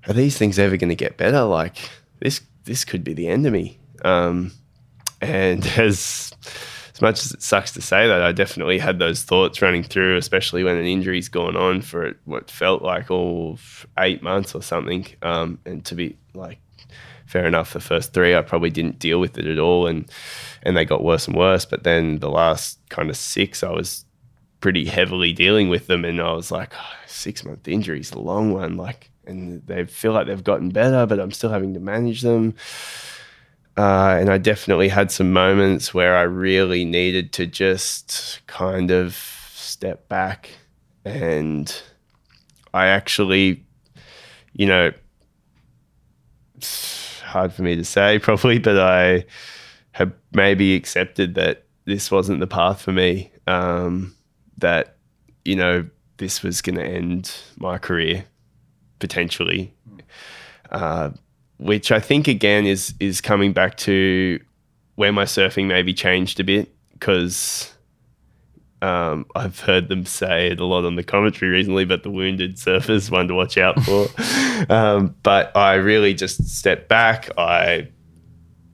are these things ever going to get better? Like this this could be the end of me. Um, and as much as it sucks to say that, I definitely had those thoughts running through, especially when an injury's gone on for what felt like all eight months or something. Um, and to be like, fair enough, the first three I probably didn't deal with it at all, and and they got worse and worse. But then the last kind of six, I was pretty heavily dealing with them, and I was like, oh, six month injuries, a long one, like and they feel like they've gotten better, but I'm still having to manage them. Uh, and I definitely had some moments where I really needed to just kind of step back. And I actually, you know, hard for me to say probably, but I have maybe accepted that this wasn't the path for me. Um, that, you know, this was going to end my career potentially, uh, which I think again is is coming back to where my surfing maybe changed a bit because um, I've heard them say it a lot on the commentary recently, but the wounded surfers one to watch out for. um, but I really just stepped back. I,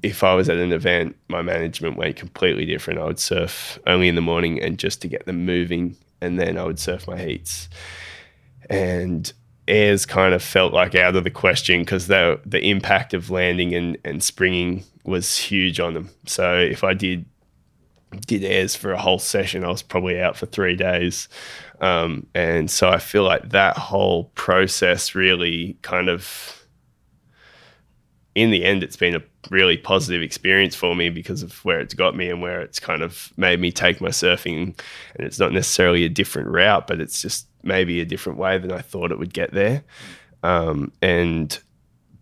if I was at an event, my management went completely different. I would surf only in the morning and just to get them moving, and then I would surf my heats. And airs kind of felt like out of the question because the the impact of landing and, and springing was huge on them. So if I did did airs for a whole session. I was probably out for three days. Um, and so I feel like that whole process really kind of, in the end, it's been a really positive experience for me because of where it's got me and where it's kind of made me take my surfing. And it's not necessarily a different route, but it's just maybe a different way than I thought it would get there. Um, and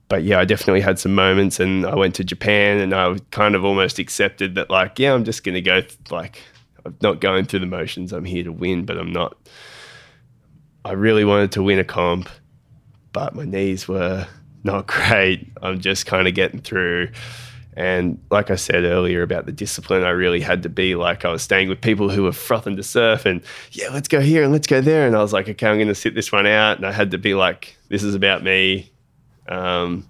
but yeah, I definitely had some moments, and I went to Japan, and I kind of almost accepted that, like, yeah, I'm just going to go, th- like, I'm not going through the motions. I'm here to win, but I'm not. I really wanted to win a comp, but my knees were not great. I'm just kind of getting through. And like I said earlier about the discipline, I really had to be like I was staying with people who were frothing to surf and yeah, let's go here and let's go there. And I was like, okay, I'm going to sit this one out. And I had to be like, this is about me. Um,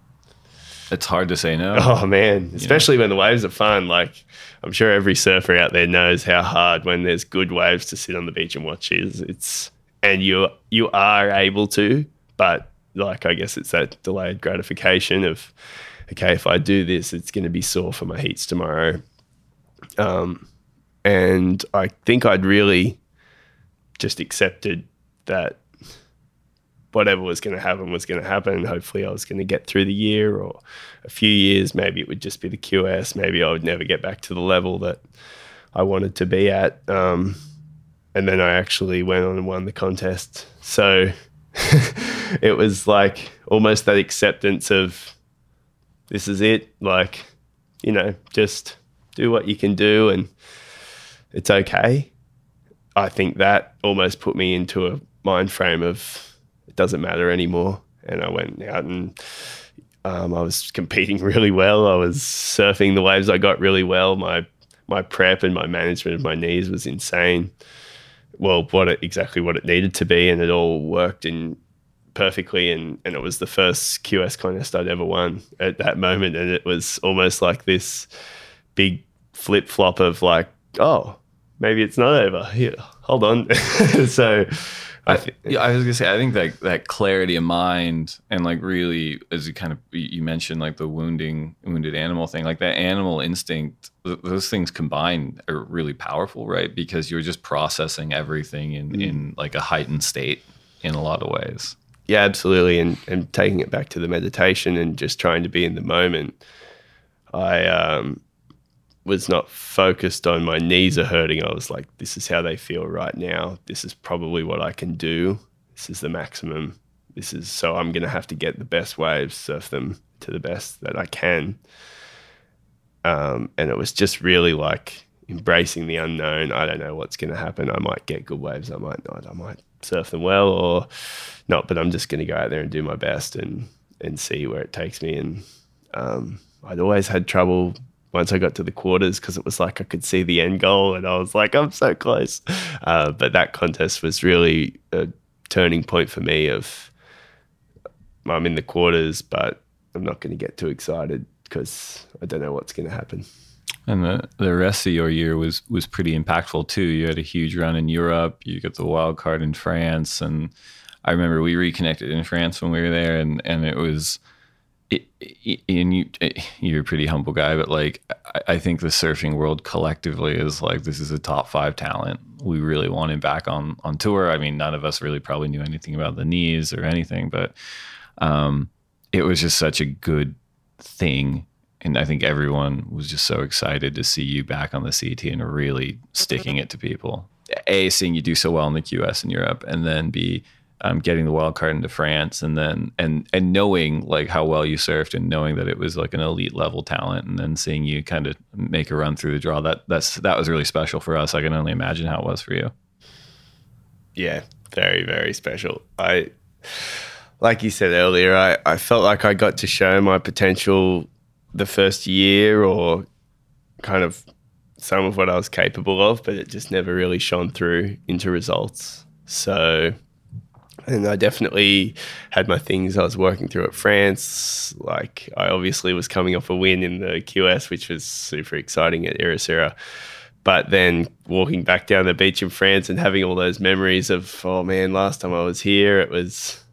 It's hard to say no. oh man, especially when the waves are fun. Like I'm sure every surfer out there knows how hard when there's good waves to sit on the beach and watch is. It's and you you are able to, but like I guess it's that delayed gratification of okay, if I do this, it's going to be sore for my heats tomorrow. Um, and I think I'd really just accepted that whatever was going to happen was going to happen. Hopefully, I was going to get through the year or a few years. Maybe it would just be the QS. Maybe I would never get back to the level that I wanted to be at. Um, and then I actually went on and won the contest. So it was like almost that acceptance of this is it. Like, you know, just do what you can do and it's okay. I think that almost put me into a mind frame of it doesn't matter anymore. And I went out and um, I was competing really well. I was surfing the waves I got really well. My my prep and my management of my knees was insane. Well, what it, exactly what it needed to be, and it all worked in perfectly. And and it was the first QS contest I'd ever won at that moment, and it was almost like this big flip flop of like, oh, maybe it's not over. Here, hold on. so. I yeah, I was gonna say I think that that clarity of mind and like really as you kind of you mentioned like the wounding wounded animal thing like that animal instinct th- those things combined are really powerful right because you're just processing everything in in like a heightened state in a lot of ways yeah, absolutely. And and taking it back to the meditation and just trying to be in the moment. I um, was not focused on my knees are hurting. I was like, this is how they feel right now. This is probably what I can do. This is the maximum. This is so I'm gonna have to get the best waves, surf them to the best that I can. Um, and it was just really like embracing the unknown. I don't know what's gonna happen. I might get good waves. I might not. I might surf them well or not. But I'm just gonna go out there and do my best and and see where it takes me. And um, I'd always had trouble once I got to the quarters because it was like I could see the end goal and I was like, I'm so close. Uh, but that contest was really a turning point for me of I'm in the quarters, but I'm not going to get too excited because I don't know what's going to happen. and the, the rest of your year was was pretty impactful too you had a huge run in Europe you got the wild card in France and I remember we reconnected in France when we were there and and it was it, it, and you you're a pretty humble guy, but like I, I think the surfing world collectively is like this is a top five talent. We really want him back on on tour. I mean, none of us really probably knew anything about the knees or anything, but um, it was just such a good thing. And I think everyone was just so excited to see you back on the CT and really sticking it to people. A, seeing you do so well in the QS in Europe, and then B, um, getting the wild card into France, and then and and knowing like how well you surfed, and knowing that it was like an elite level talent, and then seeing you kind of make a run through the draw. That that's that was really special for us. I can only imagine how it was for you. Yeah, very, very special. I, like you said earlier, I, I felt like I got to show my potential the first year or kind of some of what I was capable of, but it just never really shone through into results. So, and I definitely had my things I was working through at France. Like, I obviously was coming off a win in the QS, which was super exciting at Ericeira. But then walking back down the beach in France and having all those memories of, oh man, last time I was here, it was,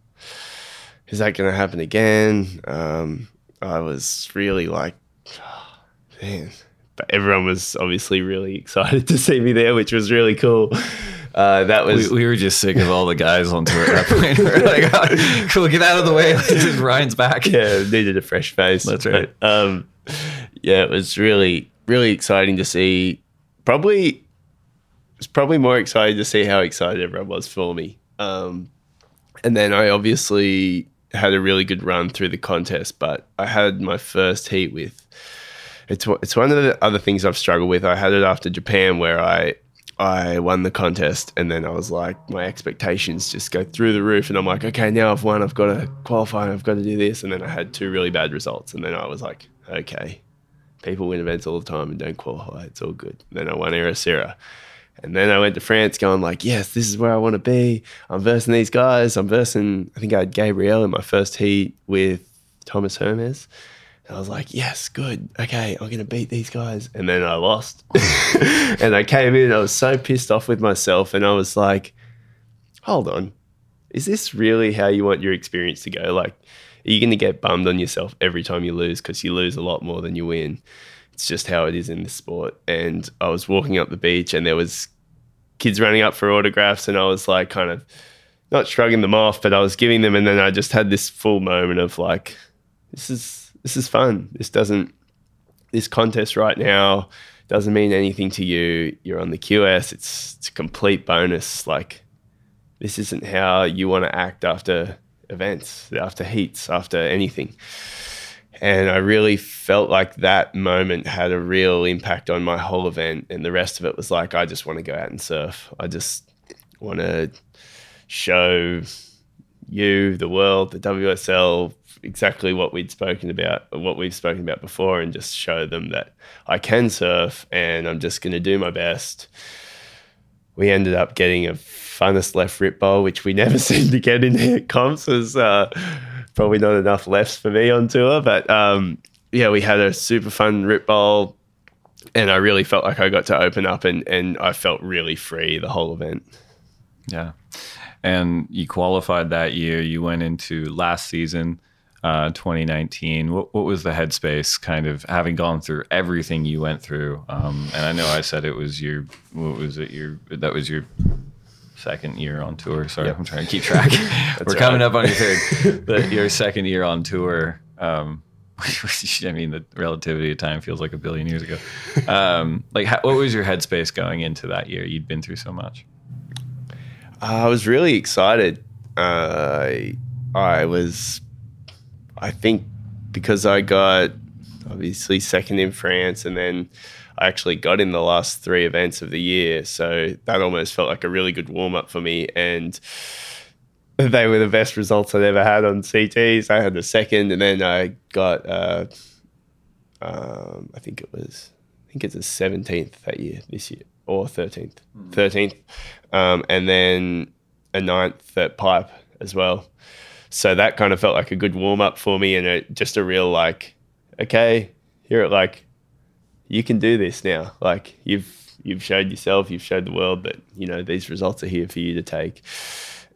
is that going to happen again? Um, I was really like, oh, man, but everyone was obviously really excited to see me there, which was really cool. Uh, that was We, we were just sick of all the guys on tour at that point. We were like, oh, cool, get out of the way. Ryan's back. yeah, needed a fresh face. That's right. But, um, yeah, it was really, really exciting to see. Probably, it's probably more exciting to see how excited everyone was for me. Um, and then I obviously had a really good run through the contest, but I had my first heat with. It's it's one of the other things I've struggled with. I had it after Japan where I I won the contest, and then I was like, my expectations just go through the roof, and I'm like, okay, now I've won, I've got to qualify, I've got to do this, and then I had two really bad results, and then I was like, okay, people win events all the time and don't qualify, it's all good. And then I won Ericeira, and then I went to France, going like, yes, this is where I want to be. I'm versing these guys. I'm versing. I think I had Gabriel in my first heat with Tomas Hermes. I was like, yes, good. Okay, I'm going to beat these guys. And then I lost. and I came in, I was so pissed off with myself. And I was like, hold on. Is this really how you want your experience to go? Like, are you going to get bummed on yourself every time you lose because you lose a lot more than you win? It's just how it is in this sport. And I was walking up the beach and there was kids running up for autographs and I was like kind of not shrugging them off, but I was giving them and then I just had this full moment of like, this is this is fun. This doesn't this contest right now doesn't mean anything to you. You're on the QS. It's it's a complete bonus. Like this isn't how you want to act after events, after heats, after anything. And I really felt like that moment had a real impact on my whole event. And the rest of it was like, I just want to go out and surf. I just want to show you, the world, the WSL, exactly what we'd spoken about, what we've spoken about before, and just show them that I can surf and I'm just going to do my best. We ended up getting a funnest left rip bowl, which we never seem to get in comps. Was uh, probably not enough lefts for me on tour, but um, yeah, we had a super fun rip bowl, and I really felt like I got to open up and and I felt really free the whole event. Yeah. And you qualified that year. You went into last season, uh, 2019. What, what was the headspace kind of having gone through everything you went through? Um, and I know I said it was your, what was it? Your, that was your second year on tour. Sorry, I'm trying to keep track. We're coming up on your third, but your second year on tour. Um, I mean, the relativity of time feels like a billion years ago. Um, like, how, what was your headspace going into that year? You'd been through so much. I was really excited. Uh, I was, I think, because I got obviously second in France, and then I actually got in the last three events of the year. So that almost felt like a really good warm up for me. And they were the best results I'd ever had on CTs. I had the second, and then I got, uh, um, I think it was, I think it's the seventeenth that year this year or thirteenth, thirteenth, um, and then a ninth at pipe as well. So that kind of felt like a good warm up for me, and a, just a real like, okay, here at like, you can do this now. Like you've you've showed yourself, you've showed the world that you know these results are here for you to take,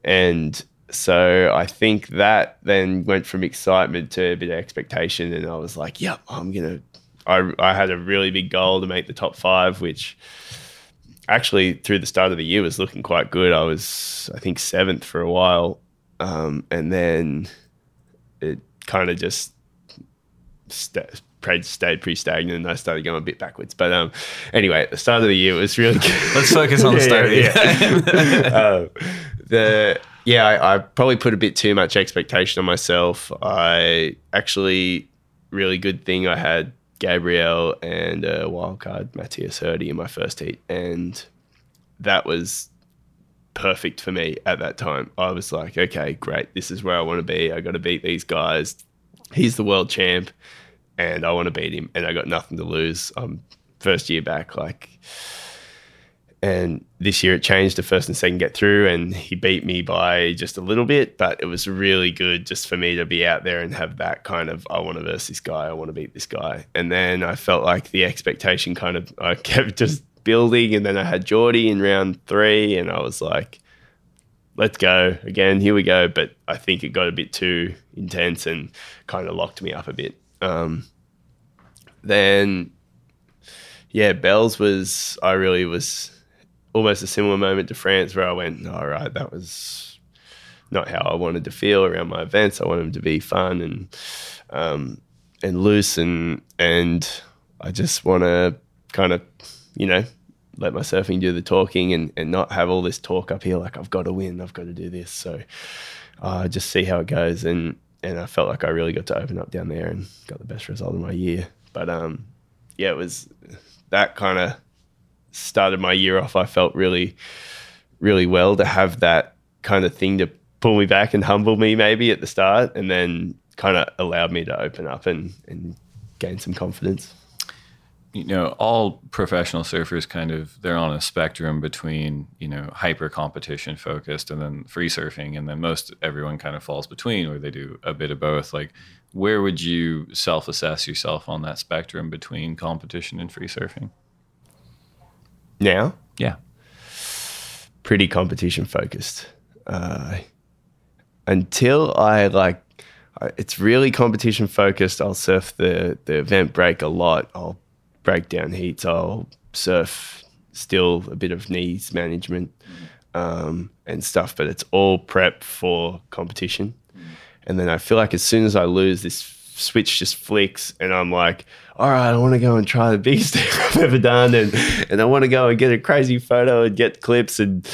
and so I think that then went from excitement to a bit of expectation, and I was like, "Yep, I'm gonna." I I had a really big goal to make the top five, which actually through the start of the year was looking quite good. I was I think seventh for a while, um, and then it kind of just st- stayed pretty stagnant, and I started going a bit backwards. But um, anyway, at the start of the year, it was really good. Let's focus on the Yeah, start of the yeah, year. um, the yeah, I, I probably put a bit too much expectation on myself. I actually really good thing I had Gabriel and a wild card Mateus Herdy in my first heat, and that was perfect for me at that time. I was like, okay, great, this is where I want to be. I got to beat these guys. He's the world champ, and I want to beat him, and I got nothing to lose. I'm first year back, like and this year it changed. The first and second get through, and he beat me by just a little bit. But it was really good just for me to be out there and have that kind of I want to verse this guy, I want to beat this guy. And then I felt like the expectation kind of I kept just building, and then I had Jordy in round three, and I was like, let's go again. Here we go. But I think it got a bit too intense and kind of locked me up a bit. Um, then yeah, Bells was I really was almost a similar moment to France where I went, all right, that was not how I wanted to feel around my events. I wanted them to be fun and um, and loose and and I just want to kind of you know let my surfing do the talking and, and not have all this talk up here like I've got to win, I've got to do this. So uh, just see how it goes and and I felt like I really got to open up down there and got the best result of my year. But um, yeah, it was that kind of started my year off. I felt really, really well to have that kind of thing to pull me back and humble me maybe at the start, and then kind of allowed me to open up and and gain some confidence you know all professional surfers kind of they're on a spectrum between you know hyper competition focused and then free surfing and then most everyone kind of falls between where they do a bit of both. Like where would you self-assess yourself on that spectrum between competition and free surfing? Now? Yeah. Pretty competition focused. Uh, until i like it's really competition focused. I'll surf the the event break a lot. I'll breakdown heats, I'll surf still a bit of knees management um, and stuff, but it's all prep for competition. And then I feel like as soon as I lose, this switch just flicks, and I'm like, all right, I want to go and try the biggest thing I've ever done, and and I want to go and get a crazy photo and get clips, and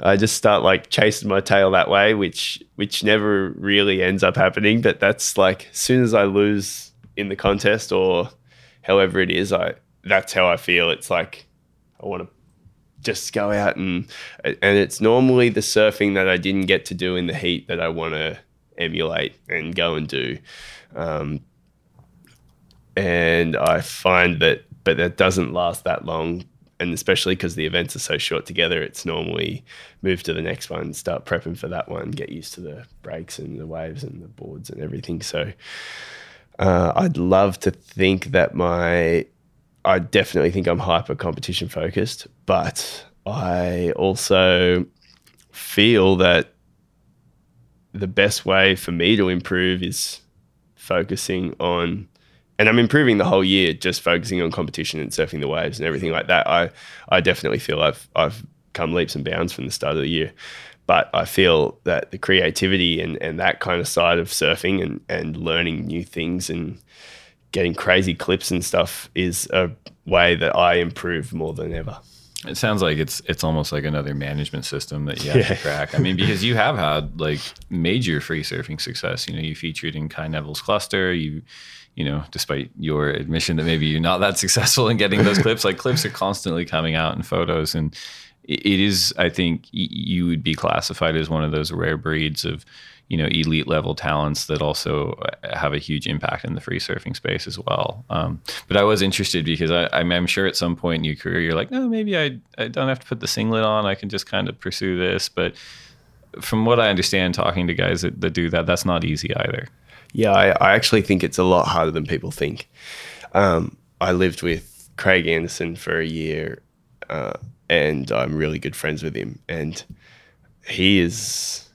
I just start like chasing my tail that way, which which never really ends up happening. But that's like as soon as I lose in the contest or however it is, I that's how I feel. It's like I want to just go out and and it's normally the surfing that I didn't get to do in the heat that I want to emulate and go and do. Um, and I find that, but that doesn't last that long. And especially because the events are so short together, it's normally move to the next one, start prepping for that one, get used to the breaks and the waves and the boards and everything. So, uh, I'd love to think that my, I definitely think I'm hyper competition focused, but I also feel that the best way for me to improve is focusing on and I'm improving the whole year just focusing on competition and surfing the waves and everything like that. I I definitely feel I've I've come leaps and bounds from the start of the year. But I feel that the creativity and, and that kind of side of surfing and, and learning new things and getting crazy clips and stuff is a way that I improve more than ever. It sounds like it's it's almost like another management system that you have yeah. to crack. I mean, because you have had like major free surfing success. You know, you featured in Kai Neville's cluster. You, you know, despite your admission that maybe you're not that successful in getting those clips, like clips are constantly coming out in photos, and it is i think you would be classified as one of those rare breeds of you know elite level talents that also uh, have a huge impact in the free surfing space as well. Um, but i was interested because I, am sure at some point in your career you're like no maybe I, I don't have to put the singlet on. I can just kind of pursue this. But from what i understand talking to guys that, that do that that's not easy either. Yeah I, I actually think it's a lot harder than people think. Um, i lived with craig anderson for a year uh, and I'm really good friends with him. And he is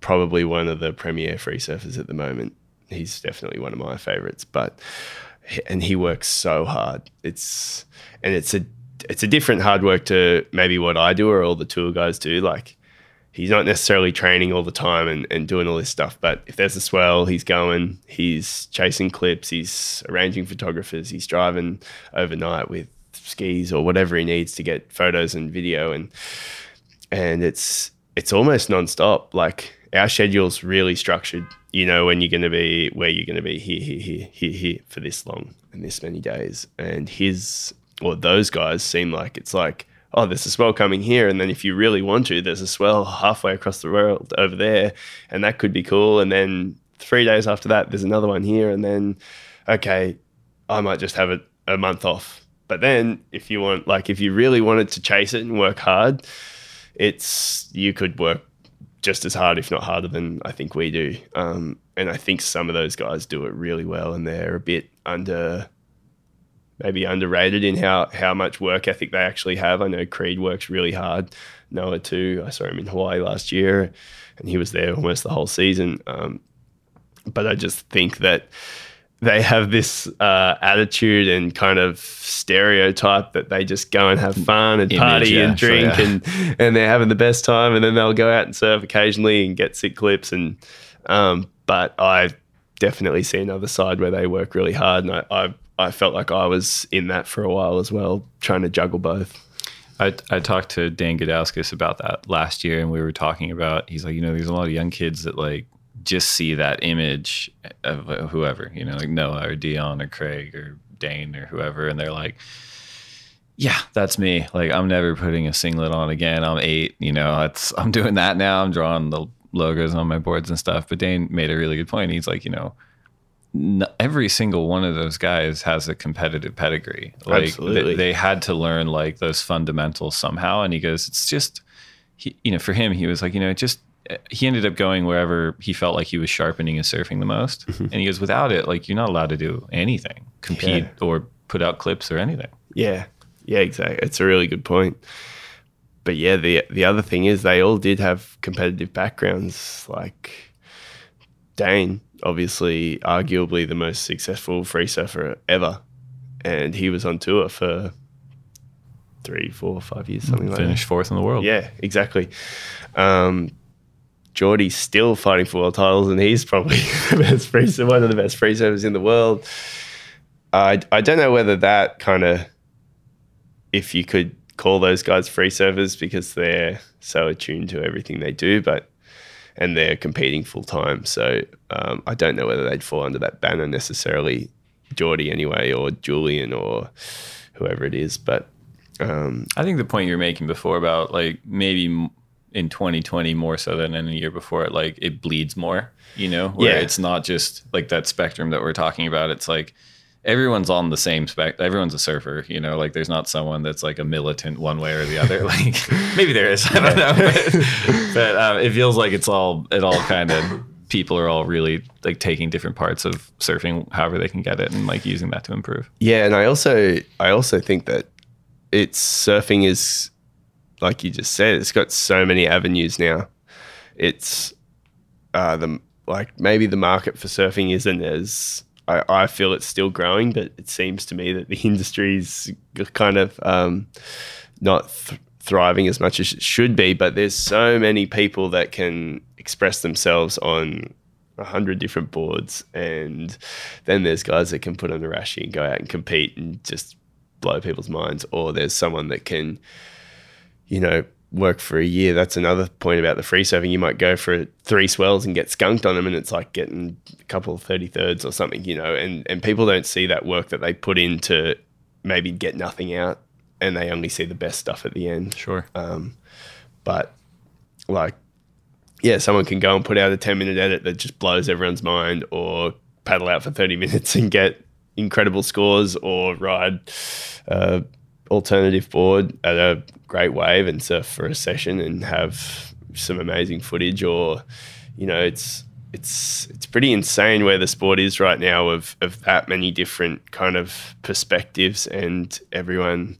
probably one of the premier free surfers at the moment. He's definitely one of my favorites, but and he works so hard. It's and it's a it's a different hard work to maybe what I do or all the tour guys do. Like he's not necessarily training all the time and, and doing all this stuff, but if there's a swell, he's going, he's chasing clips, he's arranging photographers, he's driving overnight with skis or whatever he needs to get photos and video and and it's it's almost nonstop. Like our schedule's really structured. You know when you're going to be where you're going to be here, here, here, here, here for this long and this many days. And his or those guys seem like it's like oh, there's a swell coming here, and then if you really want to, there's a swell halfway across the world over there, and that could be cool. And then three days after that, there's another one here, and then okay, I might just have a, a month off but then if you want, like, if you really wanted to chase it and work hard, it's you could work just as hard, if not harder, than I think we do. Um, and I think some of those guys do it really well, and they're a bit under, maybe underrated in how how much work ethic they actually have. I know Creed works really hard. Noah too. I saw him in Hawaii last year, and he was there almost the whole season. Um, but I just think that they have this uh, attitude and kind of stereotype that they just go and have fun and Image, party yeah, and sure, drink yeah. and and they're having the best time and then they'll go out and surf occasionally and get sick clips and um, but I definitely see another side where they work really hard and I, I I felt like I was in that for a while as well trying to juggle both. I, I talked to Dane Gudauskas about that last year, and we were talking about. He's like, you know, there's a lot of young kids that like just see that image of whoever, you know, like Noah or Dion or Craig or Dane or whoever, and they're like, yeah, that's me. Like, I'm never putting a singlet on again. I'm eight, you know, it's I'm doing that now. I'm drawing the logos on my boards and stuff. But Dane made a really good point. He's like, you know, every single one of those guys has a competitive pedigree. Like Absolutely. They, they had to learn like those fundamentals somehow. And he goes, it's just, he, you know, for him, he was like, you know, just, he ended up going wherever he felt like he was sharpening his surfing the most. Mm-hmm. and he goes, without it, like you're not allowed to do anything, compete Yeah. or put out clips or anything. Yeah, yeah, exactly. It's a really good point. But yeah, the the other thing is they all did have competitive backgrounds. Like Dane, obviously, arguably the most successful free surfer ever, and he was on tour for three, four, five years, something like that. Finished fourth in the world. Yeah, exactly. Um, Jordy's still fighting for world titles, and he's probably the best one of the best free surfers in the world. I I don't know whether that kind of, if you could call those guys free surfers because they're so attuned to everything they do, but and they're competing full time. So um, I don't know whether they'd fall under that banner necessarily, Geordie anyway, or Julian or whoever it is. But um, I think the point you were making before about like maybe in 2020 more so than any year before it, like it bleeds more, you know, where Yeah. it's not just like that spectrum that we're talking about. It's like everyone's on the same spec. Everyone's a surfer, you know, like there's not someone that's like a militant one way or the other. Like maybe there is, I don't know, but, but um, it feels like it's all, it all kind of, people are all really like taking different parts of surfing, however they can get it and like using that to improve. Yeah, and I also I also think that it's surfing is like you just said, it's got so many avenues now. It's uh, the like maybe the market for surfing isn't as I, I feel it's still growing, but it seems to me that the industry's kind of um, not th- thriving as much as it should be. But there's so many people that can express themselves on a hundred different boards, and then there's guys that can put on a rashi and go out and compete and just blow people's minds, or there's someone that can, you know, work for a year. That's another point about the free surfing. You might go for three swells and get skunked on them, and it's like getting a couple of thirty thirds or something, you know. And and people don't see that work that they put in to maybe get nothing out, and they only see the best stuff at the end. Sure. Um, but like, yeah, someone can go and put out a 10 minute edit that just blows everyone's mind, or paddle out for 30 minutes and get incredible scores, or ride uh, alternative board at a great wave and surf for a session and have some amazing footage, or you know, it's it's it's pretty insane where the sport is right now of of that many different kind of perspectives and everyone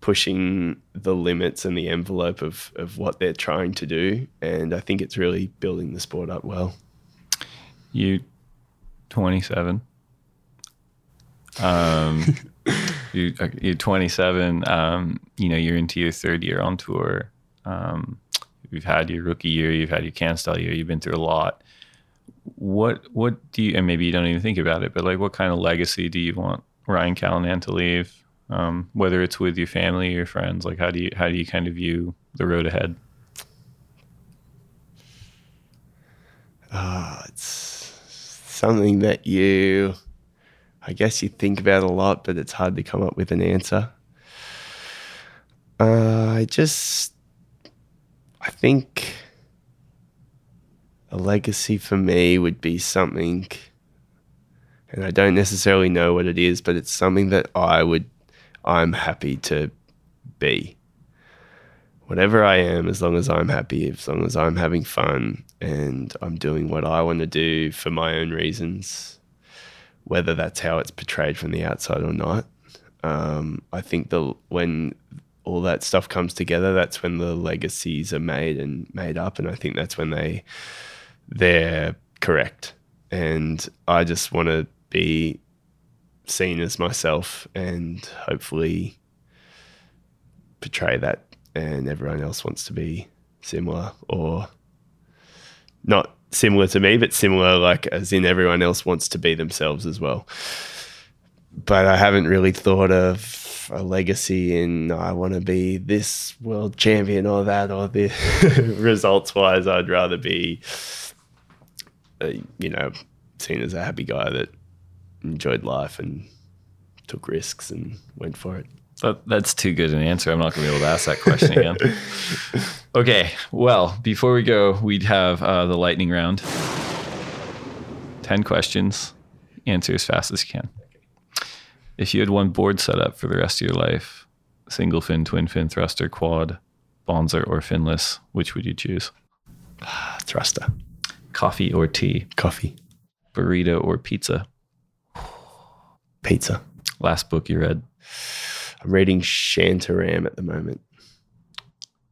pushing the limits and the envelope of, of what they're trying to do. And I think it's really building the sport up well. You 27. Um, you uh, you're 27. Um, you know you're into your third year on tour. Um, you've had your rookie year. You've had your can year. You've been through a lot. What what do you? And maybe you don't even think about it, but like, what kind of legacy do you want Ryan Callinan to leave? Um, whether it's with your family or your friends, like how do you how do you kind of view the road ahead? Ah, it's something that you, I guess you think about a lot, but it's hard to come up with an answer. Uh, I just, I think a legacy for me would be something, and I don't necessarily know what it is, but it's something that I would, I'm happy to be. Whatever I am, as long as I'm happy, as long as I'm having fun and I'm doing what I want to do for my own reasons, whether that's how it's portrayed from the outside or not. Um, I think the when all that stuff comes together, that's when the legacies are made and made up, and I think that's when they they're correct. And I just want to be seen as myself and hopefully portray that and everyone else wants to be similar or not similar to me but similar like as in everyone else wants to be themselves as well. But i haven't really thought of a legacy in i want to be this world champion or that or this. Results wise i'd rather be uh, you know seen as a happy guy that enjoyed life and took risks and went for it That, that's too good an answer. I'm not going to be able to ask that question again. okay. Well, before we go, we'd have uh, the lightning round 10 questions. Answer as fast as you can. If you had one board set up for the rest of your life single fin, twin fin, thruster, quad, bonzer, or finless, which would you choose? thruster Coffee or tea? coffee Burrito or pizza? pizza Last book you read? I'm reading shantaram at the moment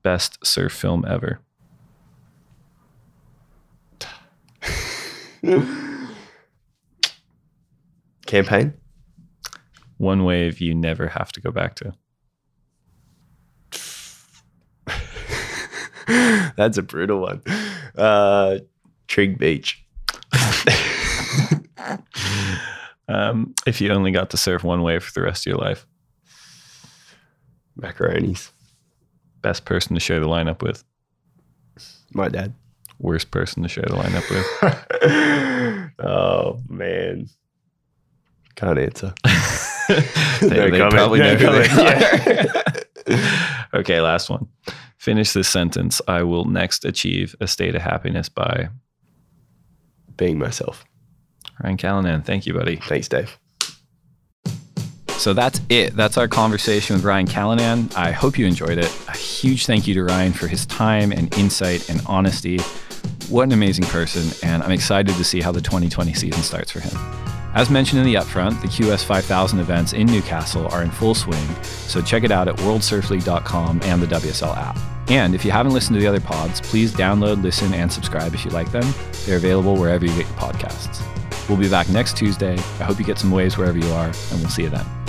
Best surf film ever? campaign One wave you never have to go back to? that's a brutal one uh Trigg beach Um, if you only got to surf one wave for the rest of your life? Macaronis Best person to share the lineup with? my dad Worst person to share the lineup with? oh man can't answer they No they probably No know are. okay, last one. Finish this sentence. I will next achieve a state of happiness by being myself Ryan Callinan. Thank you, buddy. thanks dave So that's it. That's our conversation with Ryan Callinan. I hope you enjoyed it. A huge thank you to Ryan for his time and insight and honesty. What an amazing person, and I'm excited to see how the 2020 season starts for him. As mentioned in the upfront, the QS 5000 events in Newcastle are in full swing, so check it out at worldsurfleague.com and the WSL app. And if you haven't listened to the other pods, please download, listen, and subscribe if you like them. They're available wherever you get your podcasts. We'll be back next Tuesday. I hope you get some waves wherever you are, and we'll see you then.